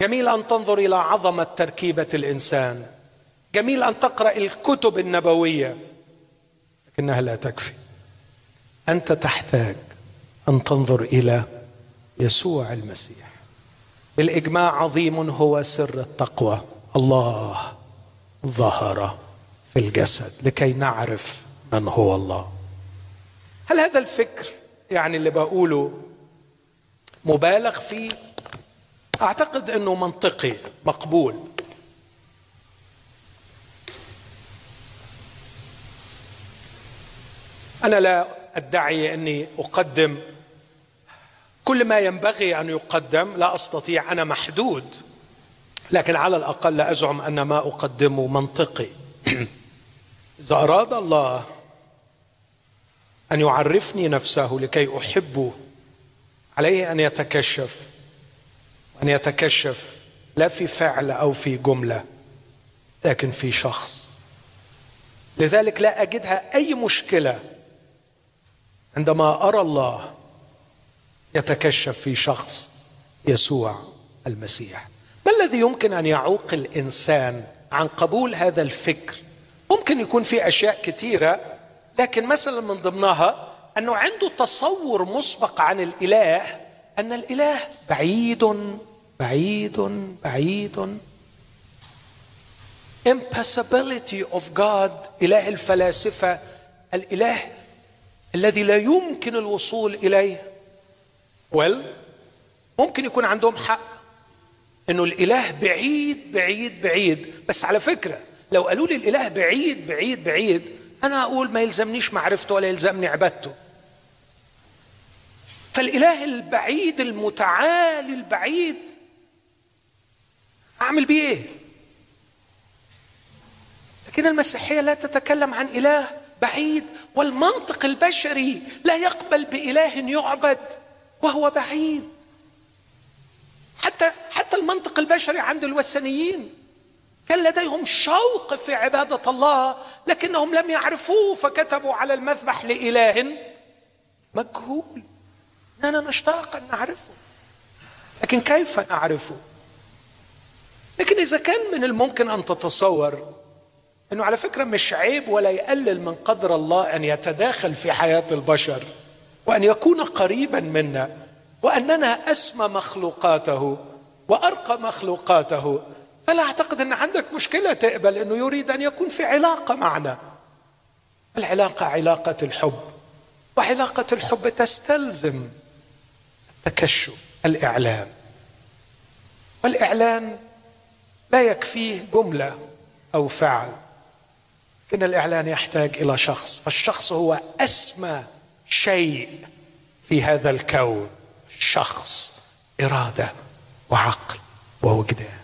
جميل أن تنظر إلى عظمة تركيبة الإنسان. جميل أن تقرأ الكتب النبوية. لكنها لا تكفي. أنت تحتاج أن تنظر إلى يسوع المسيح. بالإجماع عظيم هو سر التقوى. الله ظهر في الجسد لكي نعرف من هو الله. هل هذا الفكر يعني اللي بقوله مبالغ فيه؟ أعتقد إنه منطقي مقبول. أنا لا أدعي أني أقدم كل ما ينبغي أن يقدم لا أستطيع أنا محدود. لكن على الأقل أزعم أن ما أقدمه منطقي. إذا أراد الله أن يعرفني نفسه لكي احبه عليه أن يتكشف أن يتكشف لا في فعل أو في جملة لكن في شخص. لذلك لا أجدها أي مشكلة عندما أرى الله يتكشف في شخص يسوع المسيح. ما الذي يمكن أن يعوق الإنسان عن قبول هذا الفكر؟ ممكن يكون في أشياء كثيره لكن مثلا من ضمنها أنه عنده تصور مسبق عن الإله أن الإله بعيد بعيد بعيد. Impassibility of God إله الفلاسفة الإله الذي لا يمكن الوصول إليه. Well ممكن يكون عندهم حق إنه الإله بعيد بعيد بعيد. بس على فكرة لو قالوا لي الإله بعيد بعيد بعيد أنا أقول ما يلزمنيش معرفته ولا يلزمني عبادته. فالإله البعيد المتعالي البعيد أعمل بيه إيه؟ لكن المسيحية لا تتكلم عن إله بعيد والمنطق البشري لا يقبل بإله يعبد. وهو بعيد. حتى حتى المنطق البشري عند الوثنيين. كان لديهم شوق في عبادة الله لكنهم لم يعرفوه فكتبوا على المذبح لإله مجهول. إننا نشتاق أن نعرفه. لكن كيف نعرفه؟ لكن إذا كان من الممكن أن تتصور أنه على فكرة مش عيب ولا يقلل من قدر الله أن يتداخل في حياة البشر. وأن يكون قريبا منا وأننا أسمى مخلوقاته وأرقى مخلوقاته. فلا أعتقد أن عندك مشكلة تقبل إنه يريد أن يكون في علاقة معنا. العلاقة علاقة الحب وعلاقة الحب تستلزم التكشف الإعلان. والإعلان لا يكفيه جملة أو فعل لكن الإعلان يحتاج إلى شخص فالشخص هو أسمى شيء في هذا الكون شخص إرادة وعقل ووجدان.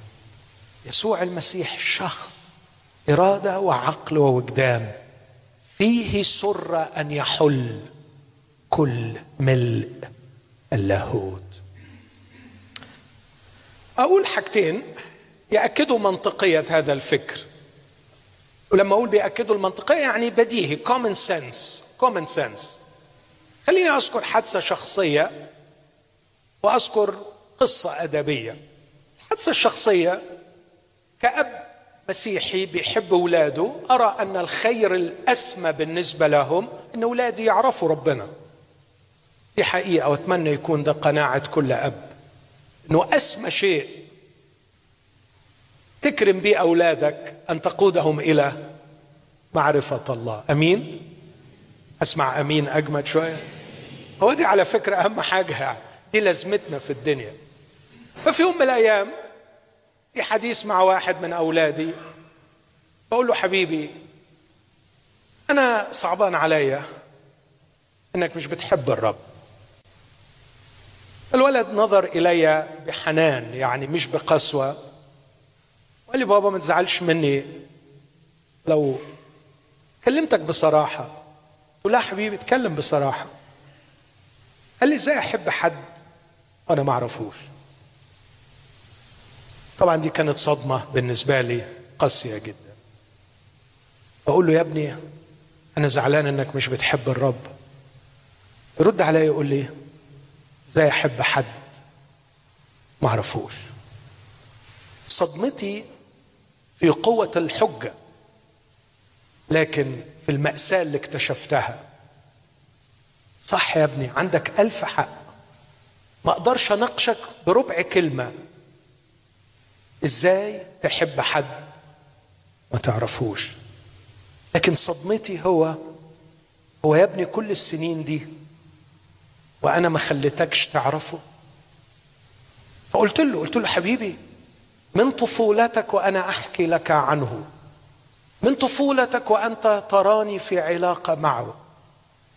يسوع المسيح شخص إرادة وعقل ووجدان. فيه سر أن يحل كل ملء اللاهوت. أقول حاجتين يأكدوا منطقية هذا الفكر. ولما أقول بيأكدوا المنطقية يعني بديهي common sense common sense خليني أذكر حادثة شخصية وأذكر قصة أدبية. الحادثه الشخصيه كأب مسيحي بيحب أولاده أرى أن الخير الأسمى بالنسبة لهم أن أولادي يعرفوا ربنا. دي حقيقة وأتمنى يكون ده قناعة كل أب. أنه أسمى شيء. تكرم به أولادك أن تقودهم إلى معرفة الله. أمين؟ أسمع أمين أجمد شوية. هو دي على فكرة أهم حاجة يعني. دي لازمتنا في الدنيا. ففي يوم من الأيام في حديث مع واحد من أولادي. بقول له حبيبي أنا صعبان عليا إنك مش بتحب الرب. الولد نظر إلي بحنان يعني مش بقسوة. وقال لي بابا ما تزعلش مني. لو كلمتك له لا حبيبي اتكلم بصراحة. قال لي إزاي أحب حد وأنا ما اعرفوش طبعا دي كانت صدمة بالنسبة لي قاسية جدا. أقول له يا ابني أنا زعلان إنك مش بتحب الرب. يرد عليا يقول لي إزاي أحب حد ما أعرفوش صدمتي في قوة الحجة. لكن في المأساة اللي اكتشفتها صح يا ابني عندك ألف حق. ما أقدرش أناقشك بربع كلمة. إزاي تحب حد ما تعرفوش؟ لكن صدمتي هو هو يا ابني كل السنين دي وأنا ما خليتكش تعرفه؟ فقلت له قلت له حبيبي من طفولتك وأنا أحكي لك عنه. من طفولتك وأنت تراني في علاقة معه.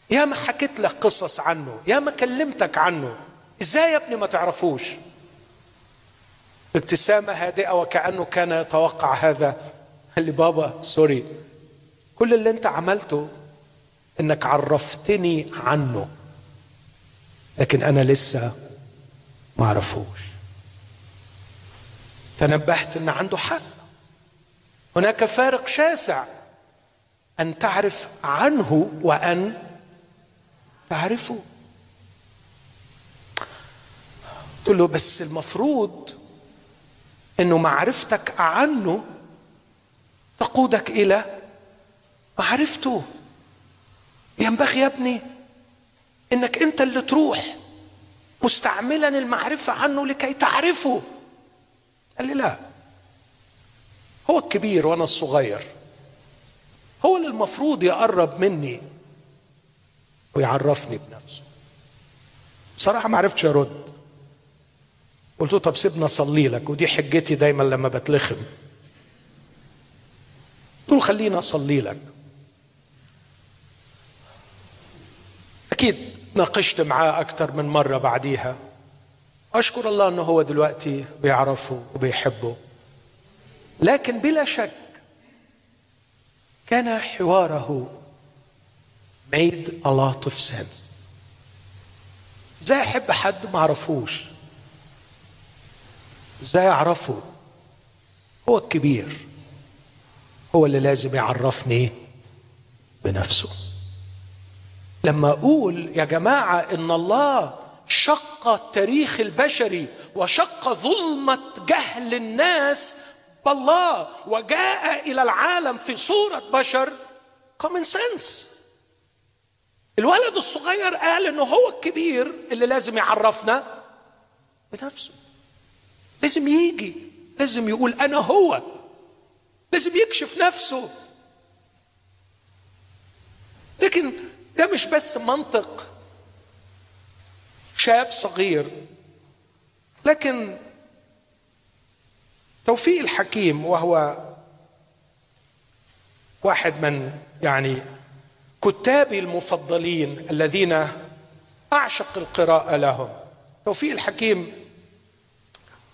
يا ما حكيت لك قصص عنه يا ما كلمتك عنه. إزاي يا ابني ما تعرفوش؟ ابتسامة هادئة وكأنه كان يتوقع هذا. قال لي بابا سوري. كل اللي أنت عملته إنك عرفتني عنه لكن أنا لسه ما أعرفوش. تنبهت إن عنده حق. هناك فارق شاسع أن تعرف عنه وأن تعرفه. قلت له بس المفروض إنه معرفتك عنه تقودك إلى معرفته. ينبغي يا ابني إنك أنت اللي تروح مستعملا المعرفة عنه لكي تعرفه. قال لي لا. هو الكبير وأنا الصغير. هو اللي المفروض يقرب مني ويعرفني بنفسه. بصراحه ما عرفتش أرد. قلت له طب سيبنا أصلي لك ودي حجتي دايما لما بتلخم. قلت له خلينا أصلي لك. أكيد ناقشت معاه أكتر من مرة بعديها. أشكر الله انه هو دلوقتي بيعرفه وبيحبه. لكن بلا شك كان حواره made a lot of sense. إزاي احب حد ما اعرفوش إزاي اعرفه هو الكبير هو اللي لازم يعرفني بنفسه. لما أقول يا جماعة إن الله شق التاريخ البشري وشق ظلمة جهل الناس بالله وجاء إلى العالم في صورة بشر كومن سنس الولد الصغير قال إنه هو الكبير اللي لازم يعرفنا بنفسه. لازم يجي لازم يقول أنا هو. لازم يكشف نفسه. لكن ده مش بس منطق شاب صغير لكن توفيق الحكيم وهو واحد من يعني كتابي المفضلين الذين أعشق القراءة لهم. توفيق الحكيم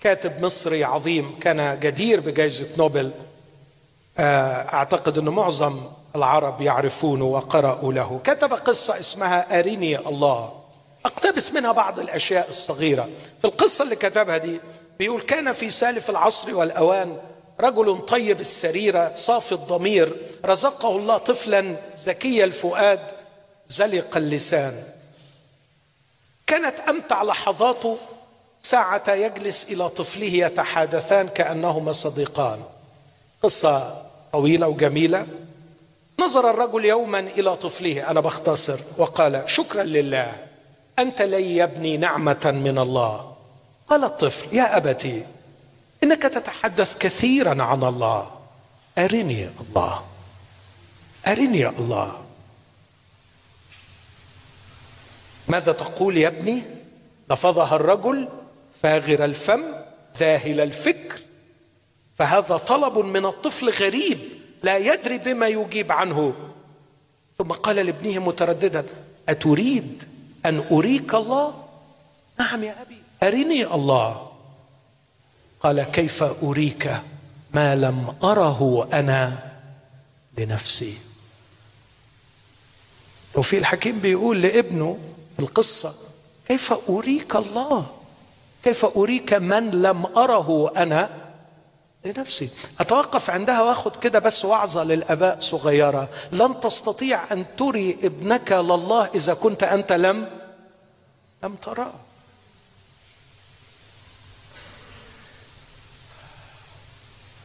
كاتب مصري عظيم كان جدير بجائزة نوبل. آه، أعتقد إن معظم العرب يعرفونه وقرأوا له. كتب قصة اسمها أريني الله. أقتبس منها بعض الأشياء الصغيرة. في القصة اللي كتبها دي بيقول كان في سالف العصر والأوان رجل طيب السريرة صافي الضمير رزقه الله طفلا ذكي الفؤاد زلق اللسان. كانت أمتع لحظاته ساعة يجلس إلى طفله يتحادثان كأنهما صديقان. قصة طويلة وجميلة. نظر الرجل يوما إلى طفله أنا بختصر وقال شكرا لله أنت لي يا ابني نعمة من الله. قال الطفل يا أبتي إنك تتحدث كثيرا عن الله. أرني الله. أرني الله. ماذا تقول يا ابني؟ لفظها الرجل فاغر الفم ذاهل الفكر. فهذا طلب من الطفل غريب لا يدري بما يجيب عنه. ثم قال لابنه مترددا أتريد أن أريك الله؟ نعم يا أبي. أرني الله. قال كيف أريك ما لم أره أنا لنفسي وفي الحكيم بيقول لابنه في القصة كيف أريك الله؟ كيف أريك من لم أره أنا لنفسي أتوقف عندها وأخذ كده بس وعظة للآباء صغيرة. لن تستطيع أن تري ابنك لله إذا كنت أنت لم لم تراه.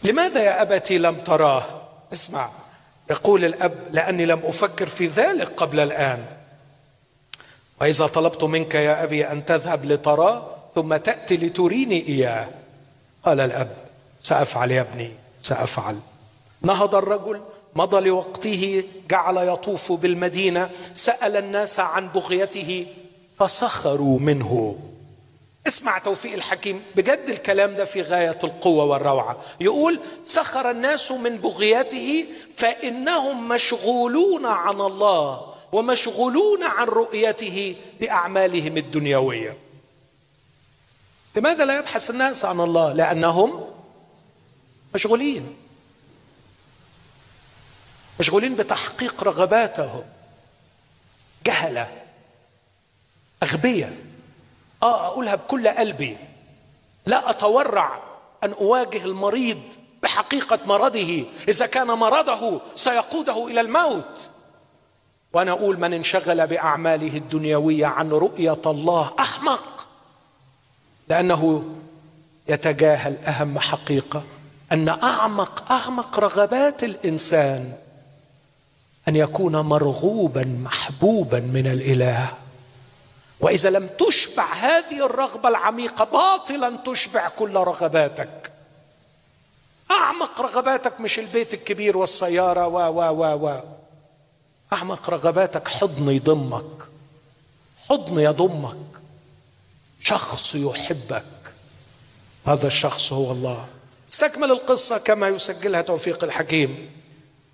لماذا يا أبتي لم تراه؟ اسمع يقول الأب لأني لم أفكر في ذلك قبل الآن. وإذا طلبت منك يا أبي أن تذهب لتراه ثم تأتي لتريني إياه. قال الأب سأفعل يا ابني سأفعل. نهض الرجل مضى لوقته جعل يطوف بالمدينة سأل الناس عن بغيته فسخروا منه. اسمع توفيق الحكيم بجد الكلام ده في غاية القوة والروعة. يقول سخر الناس من بغيته فإنهم مشغولون عن الله ومشغولون عن رؤيته بأعمالهم الدنيوية. لماذا لا يبحث الناس عن الله؟ لأنهم مشغولين. مشغولين بتحقيق رغباتهم. جهلة. اغبياء آه أقولها بكل قلبي. لا أتورع أن أواجه المريض بحقيقة مرضه. إذا كان مرضه سيقوده إلى الموت. وأنا أقول من انشغل بأعماله الدنيوية عن رؤية الله أحمق. لأنه يتجاهل أهم حقيقة أن أعمق أعمق رغبات الإنسان أن يكون مرغوبا محبوبا من الإله. وإذا لم تشبع هذه الرغبة العميقة باطلا تشبع كل رغباتك. أعمق رغباتك مش البيت الكبير والسيارة و و و و. أعمق رغباتك حضن يضمك. حضن يضمك. شخص يحبك. هذا الشخص هو الله. استكمل القصة كما يسجلها توفيق الحكيم.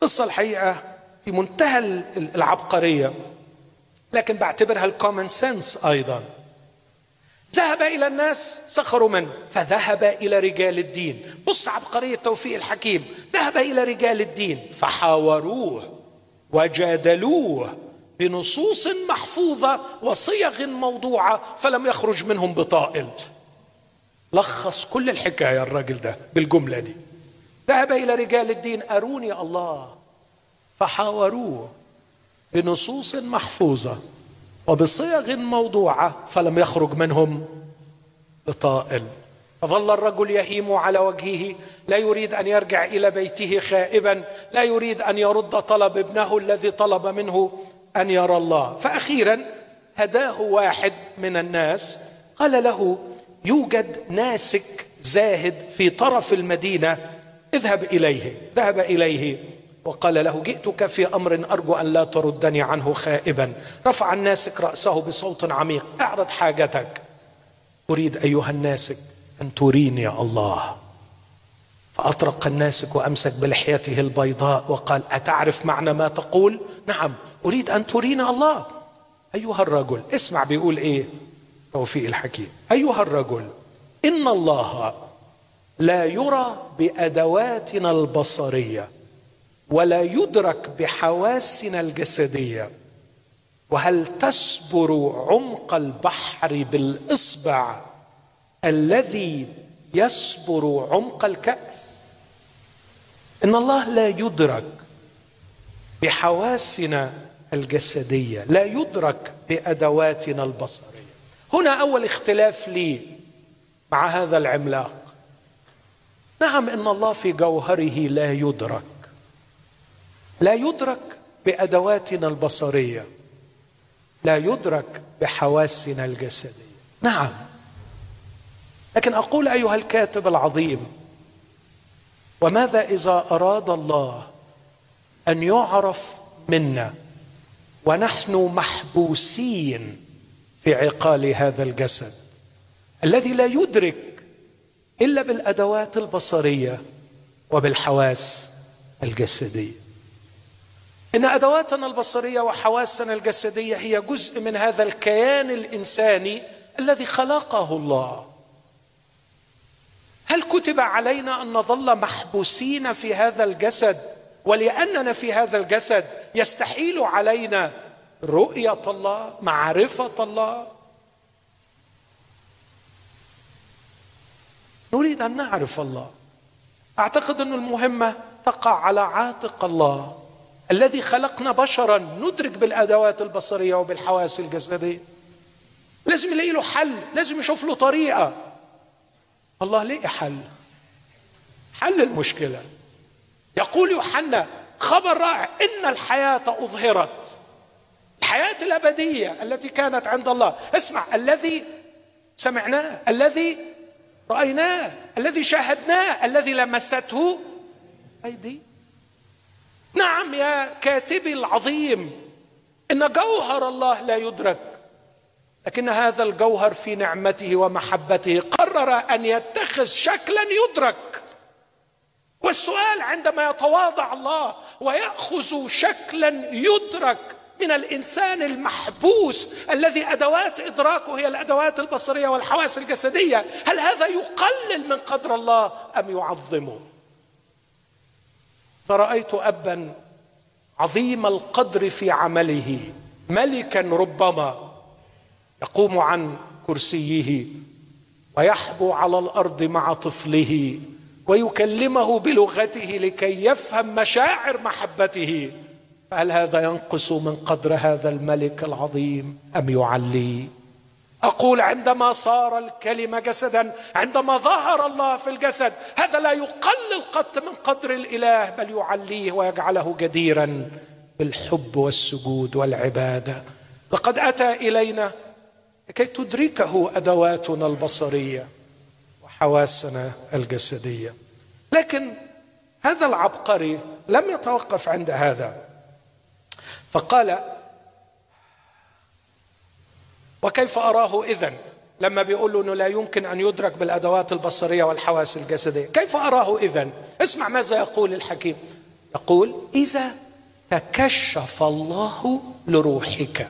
قصة الحقيقة في منتهى العبقرية. لكن بعتبرها الكومن سنس أيضا. ذهب إلى الناس سخروا منه فذهب إلى رجال الدين. بص عبقرية توفيق الحكيم ذهب إلى رجال الدين فحاوروه وجادلوه بنصوص محفوظة وصيغ موضوعة فلم يخرج منهم بطائل. لخص كل الحكاية الراجل ده بالجملة دي. ذهب إلى رجال الدين أروني الله فحاوروه. بنصوص محفوظة وبصيغ موضوعة فلم يخرج منهم بطائل. فظل الرجل يهيم على وجهه لا يريد أن يرجع إلى بيته خائبا لا يريد أن يرد طلب ابنه الذي طلب منه أن يرى الله. فاخيرا هداه واحد من الناس قال له يوجد ناسك زاهد في طرف المدينة اذهب إليه. ذهب إليه. وقال له جئتك في أمر أرجو أن لا تردني عنه خائبا. رفع الناسك رأسه بصوت عميق. أعرض حاجتك. أريد أيها الناسك أن تريني الله. فأطرق الناسك وأمسك بلحيته البيضاء وقال أتعرف معنى ما تقول؟ نعم أريد أن تريني الله. أيها الرجل اسمع بيقول إيه؟ توفيق الحكيم. أيها الرجل إن الله لا يرى بأدواتنا البصرية. ولا يدرك بحواسنا الجسدية. وهل تسبر عمق البحر بالإصبع الذي يسبر عمق الكأس؟ إن الله لا يدرك بحواسنا الجسدية لا يدرك بأدواتنا البصرية. هنا أول اختلاف لي مع هذا العملاق. نعم إن الله في جوهره لا يدرك. لا يدرك بأدواتنا البصرية لا يدرك بحواسنا الجسدية. نعم. لكن أقول أيها الكاتب العظيم وماذا إذا أراد الله أن يعرف منا ونحن محبوسين في عقال هذا الجسد الذي لا يدرك إلا بالأدوات البصرية وبالحواس الجسدية؟ إن أدواتنا البصرية وحواسنا الجسدية هي جزء من هذا الكيان الإنساني الذي خلقه الله. هل كتب علينا أن نظل محبوسين في هذا الجسد؟ ولأننا في هذا الجسد يستحيل علينا رؤية الله معرفة الله. نريد أن نعرف الله. أعتقد أن المهمة تقع على عاتق الله. الذي خلقنا بشرا ندرك بالأدوات البصرية وبالحواس الجسدية. لازم يلاقي له حل لازم يشوف له طريقة. الله لقي حل. حل المشكلة. يقول يوحنا خبر رائع إن الحياة أظهرت. الحياة الأبدية التي كانت عند الله. اسمع الذي سمعناه الذي رأيناه الذي شاهدناه الذي لمسته أيدي. نعم يا كاتبي العظيم إن جوهر الله لا يدرك لكن هذا الجوهر في نعمته ومحبته قرر أن يتخذ شكلا يدرك. والسؤال عندما يتواضع الله ويأخذ شكلا يدرك من الإنسان المحبوس الذي أدوات إدراكه هي الأدوات البصرية والحواس الجسدية هل هذا يقلل من قدر الله أم يعظمه؟ فرأيت أبا عظيم القدر في عمله ملكا ربما يقوم عن كرسيه ويحبو على الأرض مع طفله ويكلمه بلغته لكي يفهم مشاعر محبته. فهل هذا ينقص من قدر هذا الملك العظيم أم يعليه أقول عندما صار الكلمة جسدا عندما ظهر الله في الجسد هذا لا يقلل قط من قدر الإله بل يعليه ويجعله جديرا بالحب والسجود والعبادة. لقد أتى إلينا لكي تدركه أدواتنا البصرية وحواسنا الجسدية. لكن هذا العبقري لم يتوقف عند هذا. فقال وكيف أراه إذا لما بيقول له أنه لا يمكن أن يدرك بالأدوات البصرية والحواس الجسدية. كيف أراه إذا اسمع ماذا يقول الحكيم. يقول إذا تكشف الله لروحك.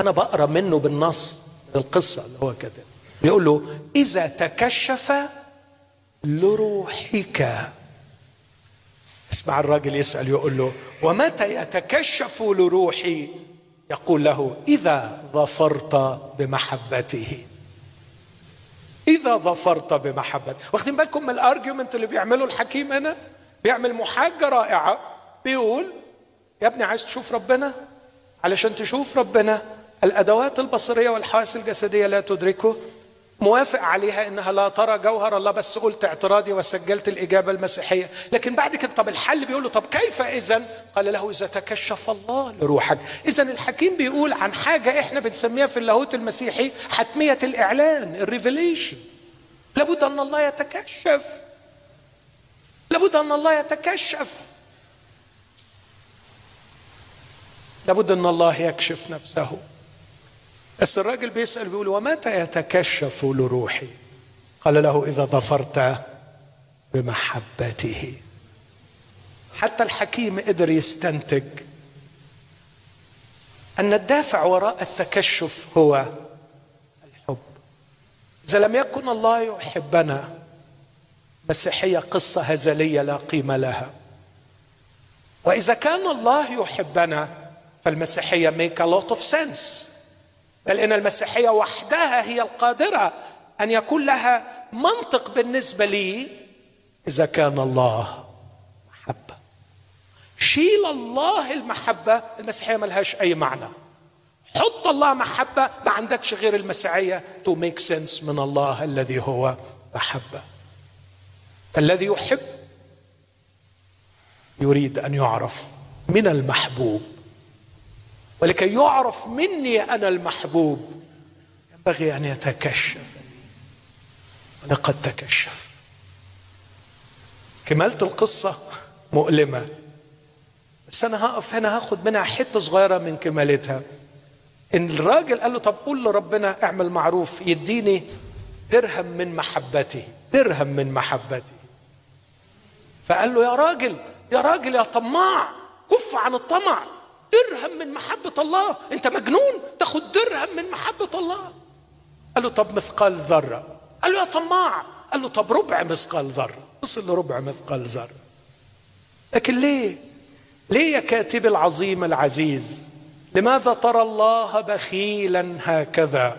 أنا بقرأ منه بالنص القصة اللي هو كده بيقول له إذا تكشف لروحك. اسمع الراجل يسأل يقول له ومتى يتكشف لروحي؟ يقول له إذا ظفرت بمحبته. إذا ظفرت بمحبه واخدين بالكم من ال argument اللي بيعمله الحكيم هنا؟ بيعمل محاجة رائعة. بيقول يا ابني عايز تشوف ربنا؟ علشان تشوف ربنا الأدوات البصرية والحواس الجسدية لا تدركه. موافق عليها إنها لا ترى جوهر الله بس قلت اعتراضي وسجلت الإجابة المسيحية. لكن بعد كده طب الحل بيقول له طب كيف إذا؟ قال له إذا تكشف الله لروحك. إذا الحكيم بيقول عن حاجة إحنا بنسميها في اللاهوت المسيحي حتمية الإعلان ال revelation. لابد أن الله يتكشف. لابد أن الله يتكشف. لابد أن الله يكشف نفسه. بس الراجل بيسأل بيقول ومتى يتكشف لروحي؟ قال له إذا ظفرت بمحبته. حتى الحكيم قدر يستنتج أن الدافع وراء التكشف هو الحب. إذا لم يكن الله يحبنا مسيحية قصة هزلية لا قيمة لها. وإذا كان الله يحبنا فالمسيحية make a lot of sense. بل إن المسيحية وحدها هي القادرة أن يكون لها منطق بالنسبة لي إذا كان الله محبة. شيل الله المحبة المسيحية ملهاش أي معنى. خط الله محبة ما عندكش غير المسيحية to make sense من الله الذي هو محبة. فالذي يحب يريد أن يعرف من المحبوب. ولكي يعرف مني أنا المحبوب. ينبغي أن يتكشف. ولقد تكشف. كمالة القصة مؤلمة. بس أنا هقف هنا هاخد منها حتة صغيرة من كمالتها. إن الراجل قال له طب قول لربنا اعمل معروف يديني درهم من محبته درهم من محبته فقال له يا راجل يا راجل يا طماع كف عن الطمع. درهم من محبة الله. أنت مجنون؟ تاخد درهم من محبة الله. قال له طب مثقال ذرة. قال له يا طماع. قال له طب ربع مثقال ذرة. وصل لربع مثقال ذرة. لكن ليه؟ ليه يا كاتب العظيم العزيز؟ لماذا ترى الله بخيلا هكذا؟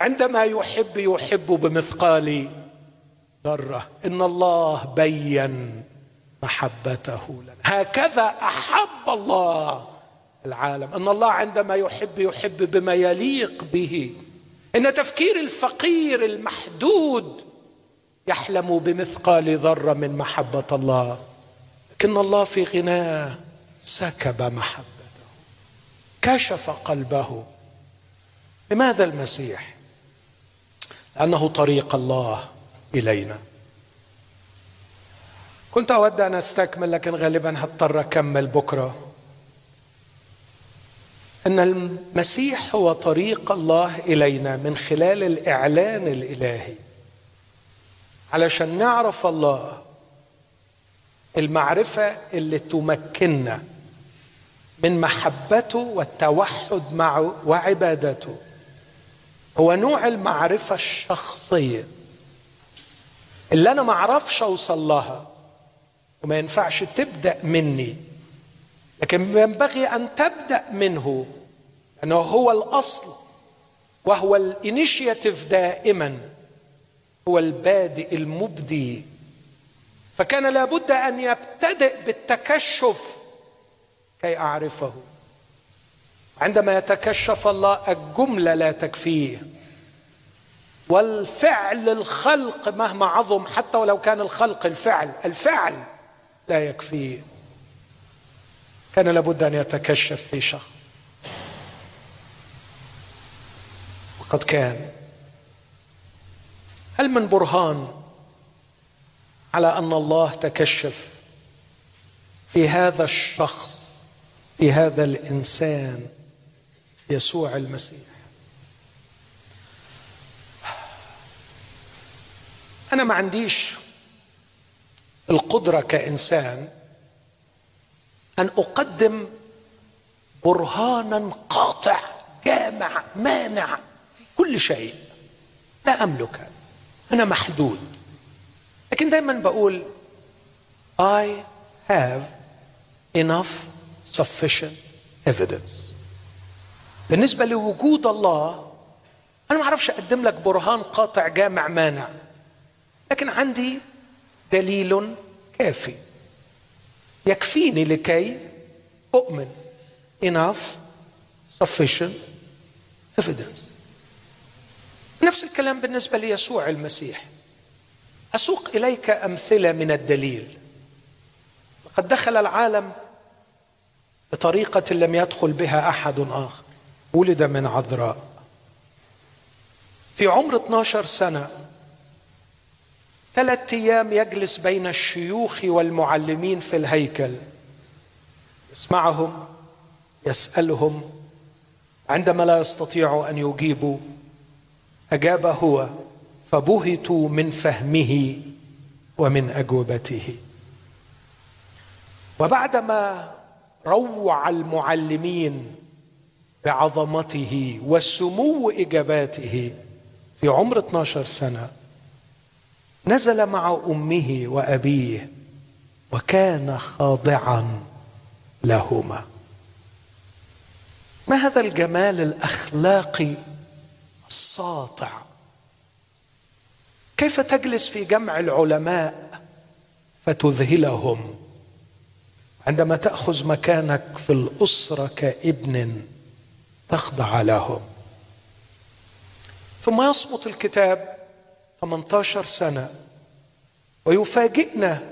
عندما يحب يحب بمثقال ذرة. إن الله بين محبته لنا. هكذا أحب الله. العالم. أن الله عندما يحب يحب بما يليق به. إن تفكير الفقير المحدود يحلم بمثقال ذرة من محبة الله. لكن الله في غناه سكب محبته كشف قلبه. لماذا المسيح؟ لأنه طريق الله إلينا. كنت أود أن أستكمل لكن غالبا هضطر أكمل بكرة. أن المسيح هو طريق الله إلينا من خلال الإعلان الإلهي. علشان نعرف الله المعرفة اللي تمكننا من محبته والتوحد معه وعبادته هو نوع المعرفة الشخصية اللي أنا ما أعرفش أوصل لها وما ينفعش تبدأ مني لكن ينبغي أن تبدأ منه. أنه هو الأصل وهو الإنيشياتيف دائما هو البادئ المبدي. فكان لابد أن يبتدئ بالتكشف كي أعرفه. عندما يتكشف الله الجملة لا تكفيه. والفعل الخلق مهما عظم حتى ولو كان الخلق الفعل الفعل لا يكفيه. كان لابد أن يتكشف في شخص. وقد كان. هل من برهان على أن الله تكشف في هذا الشخص في هذا الإنسان يسوع المسيح؟ أنا ما عنديش القدرة كإنسان أن أقدم برهانا قاطع جامع مانع. كل شيء. لا أملك. هذا أنا محدود. لكن دائما بقول I have enough sufficient evidence. بالنسبة لوجود الله أنا ما أعرفش أقدم لك برهان قاطع جامع مانع. لكن عندي دليل كافي. يكفيني لكي أؤمن. Enough sufficient evidence. نفس الكلام بالنسبة ليسوع المسيح. أسوق إليك أمثلة من الدليل. لقد دخل العالم بطريقة لم يدخل بها أحد آخر. ولد من عذراء. في عمر 12 سنة ثلاثة أيام يجلس بين الشيوخ والمعلمين في الهيكل. يسمعهم يسألهم عندما لا يستطيع أن يجيبوا أجاب هو فبهتوا من فهمه ومن أجوبته. وبعدما روع المعلمين بعظمته وسمو إجاباته في عمر 12 سنة نزل مع أمه وأبيه وكان خاضعا لهما. ما هذا الجمال الأخلاقي الساطع كيف تجلس في جمع العلماء فتذهلهم عندما تأخذ مكانك في الأسرة كابن تخضع لهم؟ ثم يصمت الكتاب 18 سنة ويفاجئنا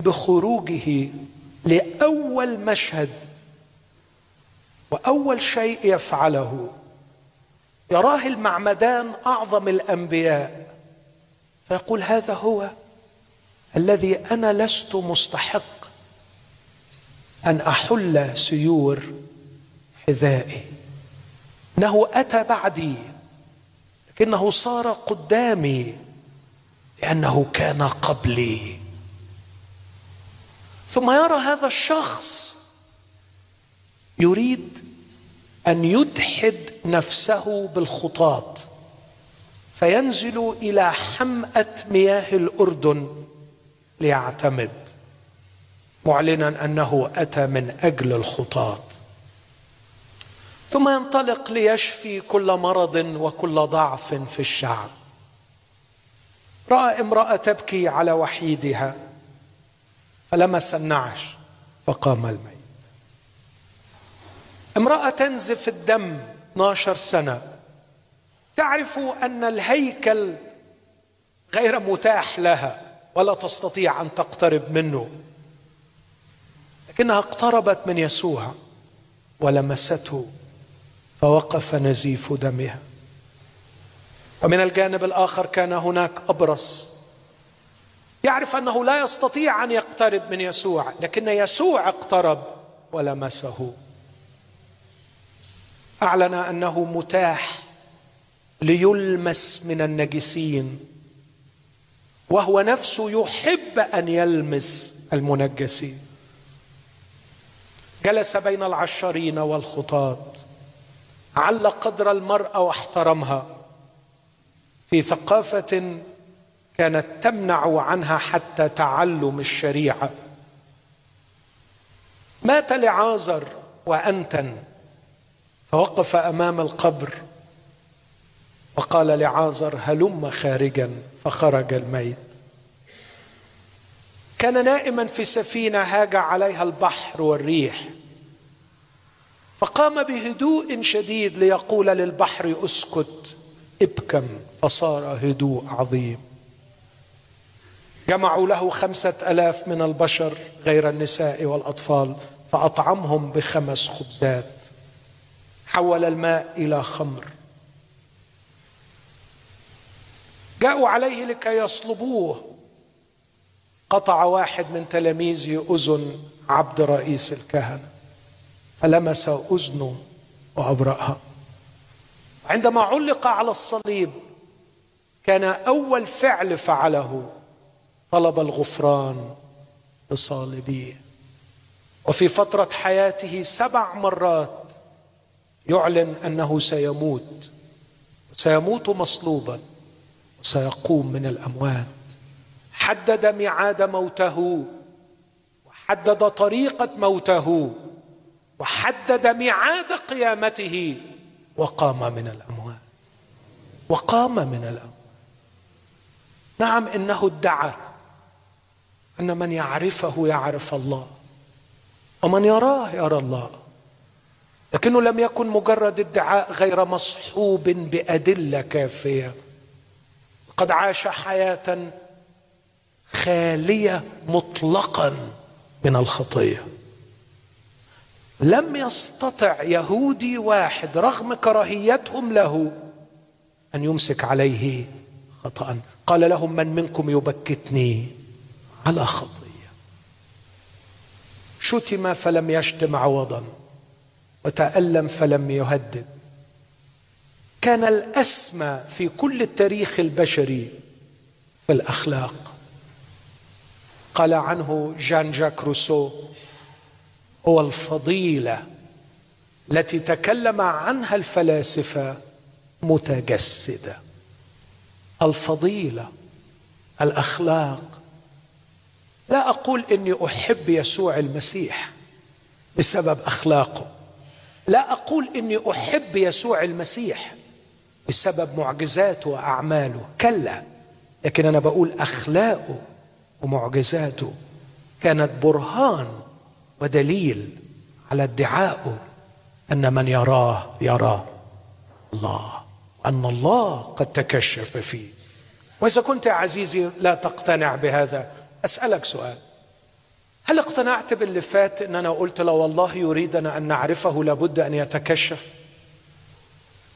بخروجه لأول مشهد وأول شيء يفعله. يراه المعمدان أعظم الأنبياء. فيقول هذا هو الذي أنا لست مستحق أن أحل سيور حذائي. إنه أتى بعدي لكنه صار قدامي لأنه كان قبلي. ثم يرى هذا الشخص يريد أن يدحد نفسه بالخطاط. فينزل إلى حمأة مياه الأردن ليعتمد معلنا أنه أتى من أجل الخطاط. ثم ينطلق ليشفي كل مرض وكل ضعف في الشعب. رأى امرأة تبكي على وحيدها فلمس النعش فقام الميت. امرأة تنزف الدم 12 سنة. تعرف أن الهيكل غير متاح لها ولا تستطيع أن تقترب منه. لكنها اقتربت من يسوع ولمسته فوقف نزيف دمها. ومن الجانب الآخر كان هناك أبرص يعرف أنه لا يستطيع أن يقترب من يسوع لكن يسوع اقترب ولمسه. اعلن أنه متاح ليلمس من النجسين وهو نفسه يحب أن يلمس المنجسين. جلس بين العشرين والخطاة عل قدر المرأة واحترمها في ثقافة كانت تمنع عنها حتى تعلم الشريعة. مات لعازر وأنتن. فوقف أمام القبر وقال لعازر هلم خارجا فخرج الميت. كان نائما في سفينة هاج عليها البحر والريح فقام بهدوء شديد ليقول للبحر أسكت ابكم. فصار هدوء عظيم. جمعوا له خمسة ألاف من البشر غير النساء والأطفال فأطعمهم بخمس خبزات. حول الماء إلى خمر. جاءوا عليه لكي يصلبوه. قطع واحد من تلاميذه أذن عبد رئيس الكهنة فلمس أذنه وأبرأها. عندما علق على الصليب كان أول فعل فعله طلب الغفران لصالبيه. وفي فترة حياته سبع مرات يعلن أنه سيموت. سيموت مصلوبا وسيقوم من الأموات. حدد ميعاد موته وحدد طريقة موته وحدد ميعاد قيامته وقام من الأموات. وقام من الأموات. نعم إنه ادعى أن من يعرفه يعرف الله ومن يراه يرى الله. لكنه لم يكن مجرد ادعاء غير مصحوب بأدلة كافية. قد عاش حياة خالية مطلقا من الخطية. لم يستطع يهودي واحد رغم كراهيتهم له أن يمسك عليه خطا. قال لهم من منكم يبكتني على خطية. شتم فلم يشتم عوضا. وتألم فلم يهدد. كان الأسمى في كل التاريخ البشري في الأخلاق. قال عنه جان جاك روسو هو الفضيلة التي تكلم عنها الفلاسفة متجسدة. الفضيلة الأخلاق. لا أقول إني أحب يسوع المسيح بسبب أخلاقه. لا أقول إني أحب يسوع المسيح بسبب معجزاته وأعماله كلا لكن أنا بقول أخلاقه ومعجزاته كانت برهان ودليل على ادعائه أن من يراه يراه الله ان الله قد تكشف فيه. وإذا كنت يا عزيزي لا تقتنع بهذا أسألك سؤال. هل اقتنعت باللي فات إن أنا قلت لو الله يريدنا أن نعرفه لابد أن يتكشف؟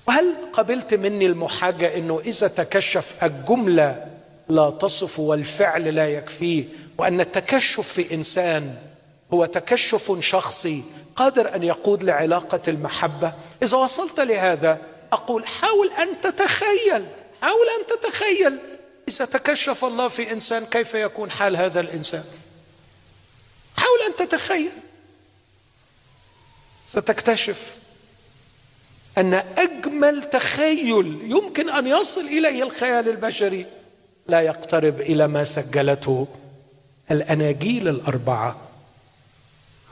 وهل قبلت مني المحاجة إنه إذا تكشف الجملة لا تصف والفعل لا يكفيه وأن التكشف في إنسان هو تكشف شخصي قادر أن يقود لعلاقة المحبة؟ إذا وصلت لهذا أقول حاول أن تتخيل حاول أن تتخيل إذا تكشف الله في إنسان كيف يكون حال هذا الإنسان؟ حاول أن تتخيل. ستكتشف أن أجمل تخيل يمكن أن يصل إليه الخيال البشري لا يقترب إلى ما سجلته الأناجيل الأربعة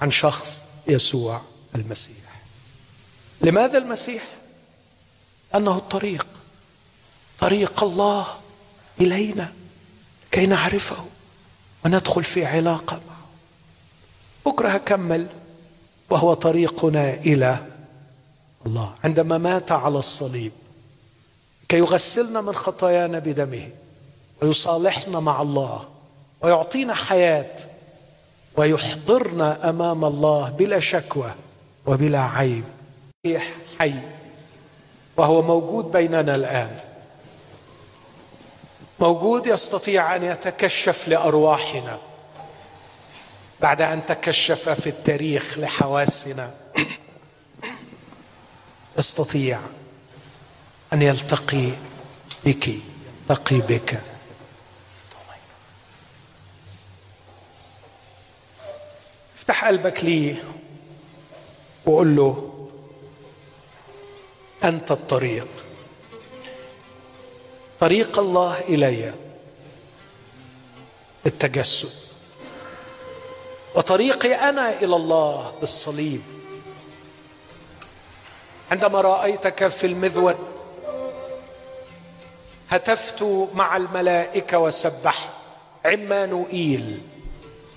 عن شخص يسوع المسيح. لماذا المسيح؟ انه الطريق طريق الله إلينا كي نعرفه وندخل في علاقة معه. بكرة هكمل. وهو طريقنا إلى الله. عندما مات على الصليب كي يغسلنا من خطايانا بدمه ويصالحنا مع الله ويعطينا حياة ويحضرنا أمام الله بلا شكوى وبلا عيب. حي. وهو موجود بيننا الآن. موجود يستطيع أن يتكشف لأرواحنا. بعد أن تكشف في التاريخ لحواسنا. يستطيع أن يلتقي بك يلتقي بك. افتح قلبك ليه وقول له أنت الطريق. طريق الله إلي التجسد وطريقي أنا إلى الله بالصليب. عندما رأيتك في المذود هتفت مع الملائكة وسبحت عمانوئيل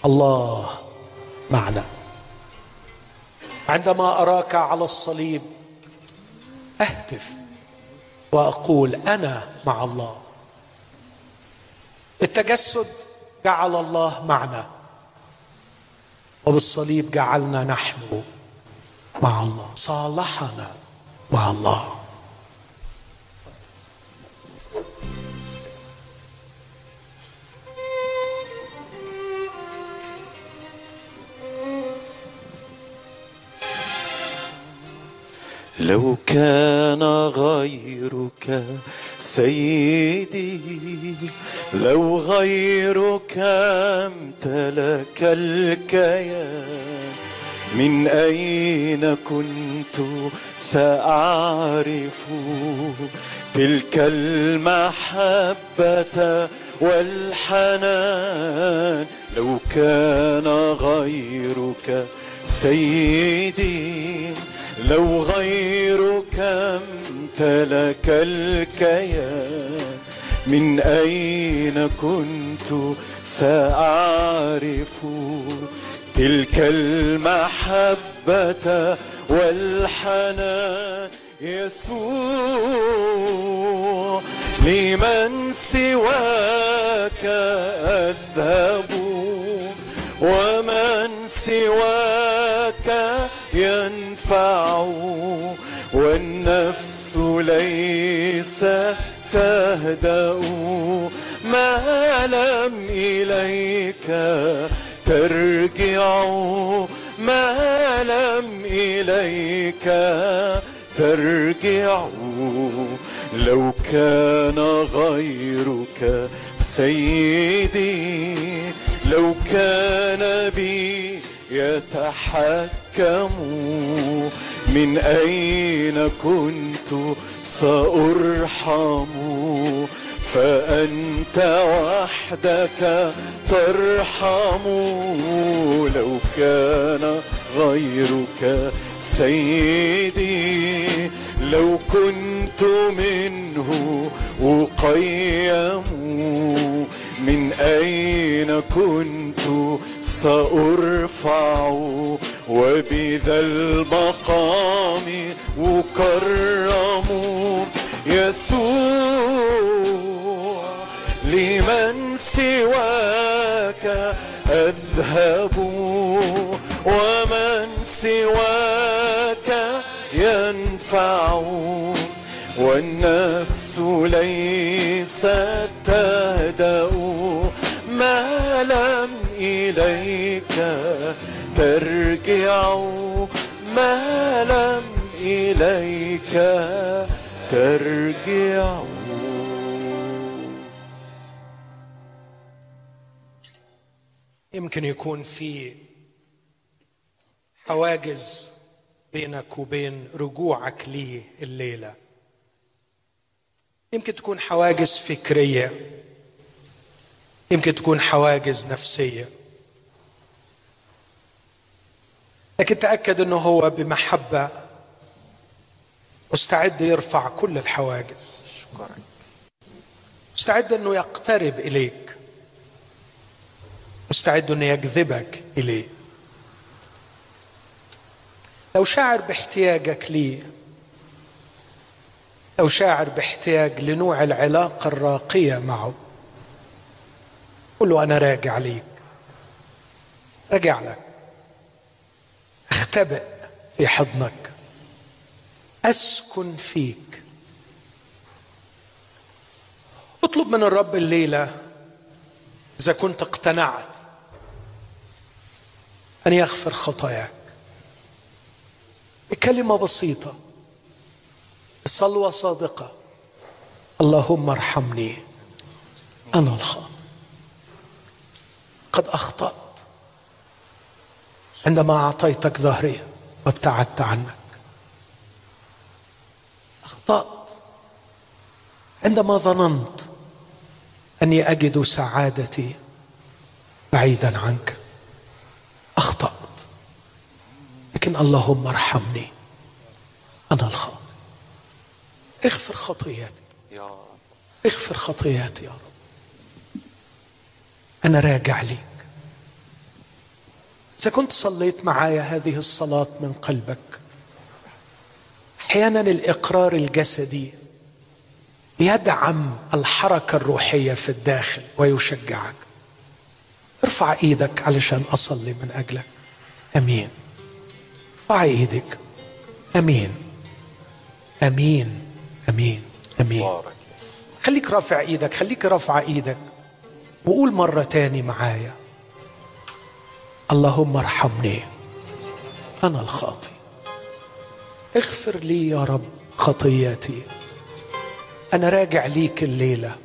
الله معنا. عندما أراك على الصليب أهتف وأقول أنا مع الله. التجسد جعل الله معنا. وبالصليب جعلنا نحن مع الله. صالحنا مع الله. لو كان غيرك سيدي لو غيرك امتلك الكيان من أين كنت سأعرف تلك المحبة والحنان؟ لو كان غيرك سيدي لو غيرك امتلك الكيان من أين كنت سأعرف تلك المحبة والحنان يسوع لمن سواك أذهب؟ ومن سواك ينفع والنفس ليس تهدأ. ما لم إليك ترجع ما لم إليك ترجع. لو كان غيرك سيدي لو كان بي يتحكم من أين كنت سأرحم؟ فأنت وحدك ترحم لو كان غيرك سيدي لو كنت منه أقيم. من أين كنت سأرفع وبذا المقام أكرم يسوع؟ لمن سواك أذهب ومن سواك ينفع؟ والنفس ليست تهدأ. ما لم إليك ترجع ما لم إليك ترجع. يمكن يكون في حواجز بينك وبين رجوعك لي الليلة يمكن تكون حواجز فكرية. يمكن تكون حواجز نفسية. لكن تأكد إنه هو بمحبة مستعد يرفع كل الحواجز. شكرا. مستعد إنه يقترب إليك. مستعد إنه يجذبك إليه. لو شاعر باحتياجك ليه لو شاعر باحتياج لنوع العلاقة الراقية معه قل له أنا راجع ليك. راجع لك. اختبئ في حضنك. أسكن فيك. اطلب من الرب الليلة إذا كنت اقتنعت أن يغفر خطاياك. بكلمة بسيطة. بصلوه صادقة. اللهم ارحمني. أنا الخاطئ قد أخطأت. عندما أعطيتك ظهري وابتعدت عنك. أخطأت. عندما ظننت أني أجد سعادتي بعيدا عنك أخطأت. لكن اللهم ارحمني. أنا الخاطئ. اغفر خطياتي. يا رب. اغفر خطياتي يا رب. أنا راجع ليك اذا كنت صليت معايا هذه الصلاة من قلبك. أحيانا الإقرار الجسدي يدعم الحركة الروحية في الداخل ويشجعك. ارفع إيدك علشان أصلي من أجلك. أمين. ارفع إيدك. أمين. أمين. بارك يس خليك رافع إيدك خليك رافع إيدك. وقول مرة تاني معايا. اللهم ارحمني. أنا الخاطي اغفر لي يا رب خطياتي. أنا راجع ليك الليلة.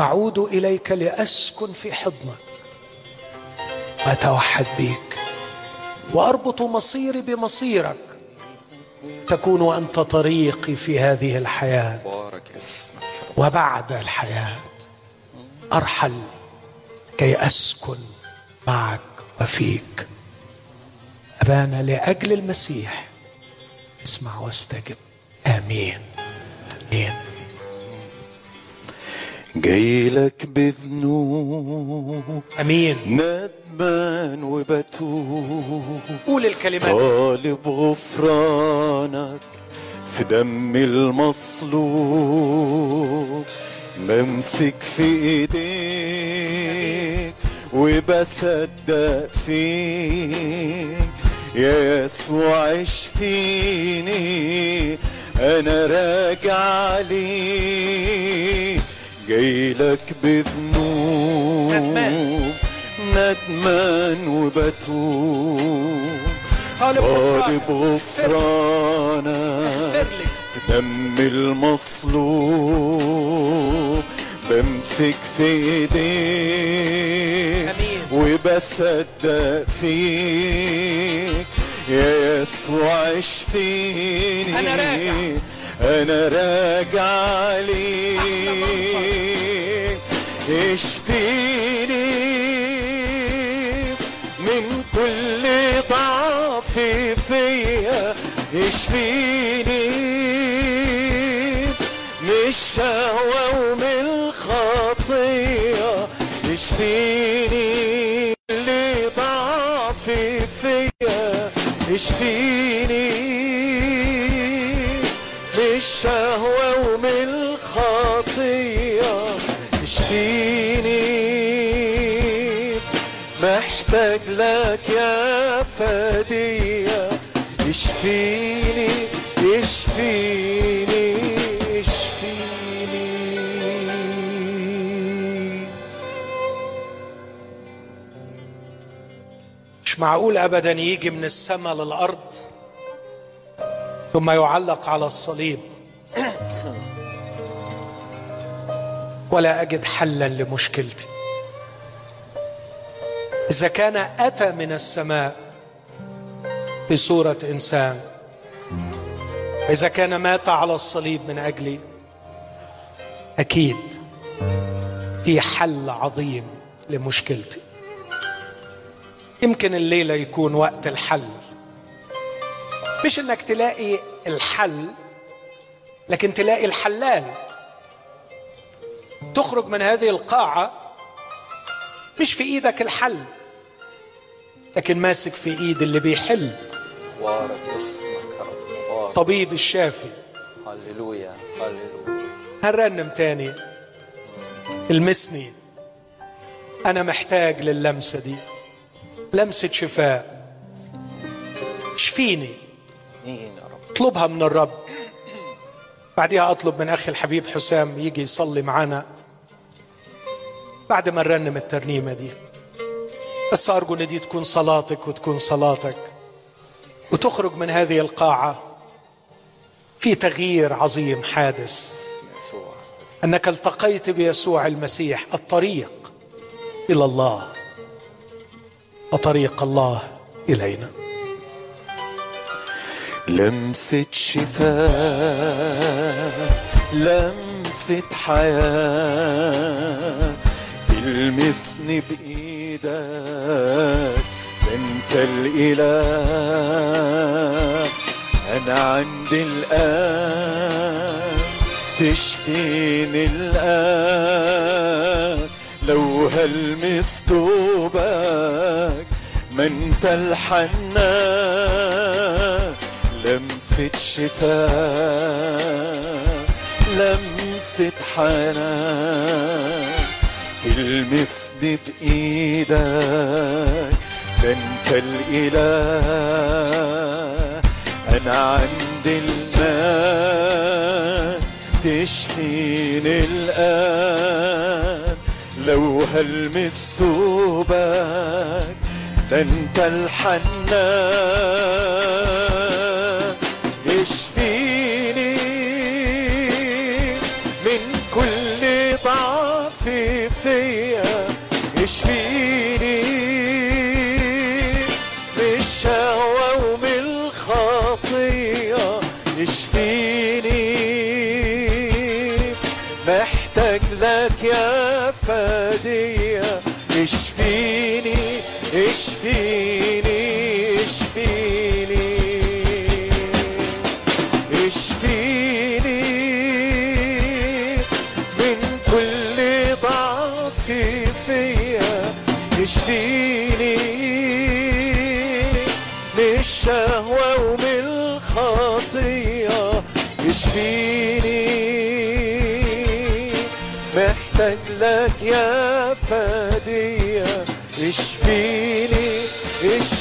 أعود إليك لأسكن في حضنك. وأتوحد بيك. وأربط مصيري بمصيرك. تكون أنت طريقي في هذه اسمك. وبعد الحياة. أرحل كي أسكن معك وفيك. أبانا لأجل المسيح. اسمع واستجب. آمين. آمين. جايلك بذنوب. آمين. ندمان وبتوب. قول الكلمات. طالب غفرانك في دم المصلوب. بمسك في إيديك. وبصدق فيك يا يسوع اشفيني أنا راجع ليك. جايلك بذنوب ندمان. ندمان وبتوب. طالب غفرانك في دم المصلوب. بمسك في ايديك. وبصدق فيك. يا يسوع اشفيني أنا راجع. أنا راجع ليك. اشفيني من كل ضعف فيا. اشفيني الشهوة ومن الخطية اشفيني اللي ضعف فيا. اشفيني من الشهوة ومن الخطية اشفيني محتاج لك يا فدية اشفيني معقول ابدا يجي من السماء للأرض ثم يعلق على الصليب. ولا أجد حلا لمشكلتي. إذا كان أتى من السماء بصورة إنسان إذا كان مات على الصليب من أجلي أكيد في حل عظيم لمشكلتي. يمكن الليلة يكون وقت الحل. مش إنك تلاقي الحل لكن تلاقي الحلال. تخرج من هذه القاعة مش في إيدك الحل لكن ماسك في إيد اللي بيحل. بارك اسمك رب طبيب الشافي. هللويا هللويا. هنرنم تاني. المسني. أنا محتاج للمسة دي. لمسة شفاء. رب؟ اطلبها من الرب. بعدها أطلب من أخي الحبيب حسام يجي يصلي معانا بعد ما نرنم الترنيمة دي. بس أرجو إن دي تكون صلاتك وتكون صلاتك. وتخرج من هذه القاعة. في تغيير عظيم حادث. أنك التقيت بيسوع المسيح الطريق إلى الله. وطريق الله إلينا. لمسة شفاء لمسة حياة. تلمسني بإيدك أنت الإله. أنا عندي الآن تشفيني الآن. لو هلمس توبك ما انت الحنان لمسة شفاء لمسة حنان تلمسني بإيدك ده انت الإله أنا عندي الماء تشفيني الآن. لو هلمس توبك انت الحنان يا فدية اشفيني اشفيني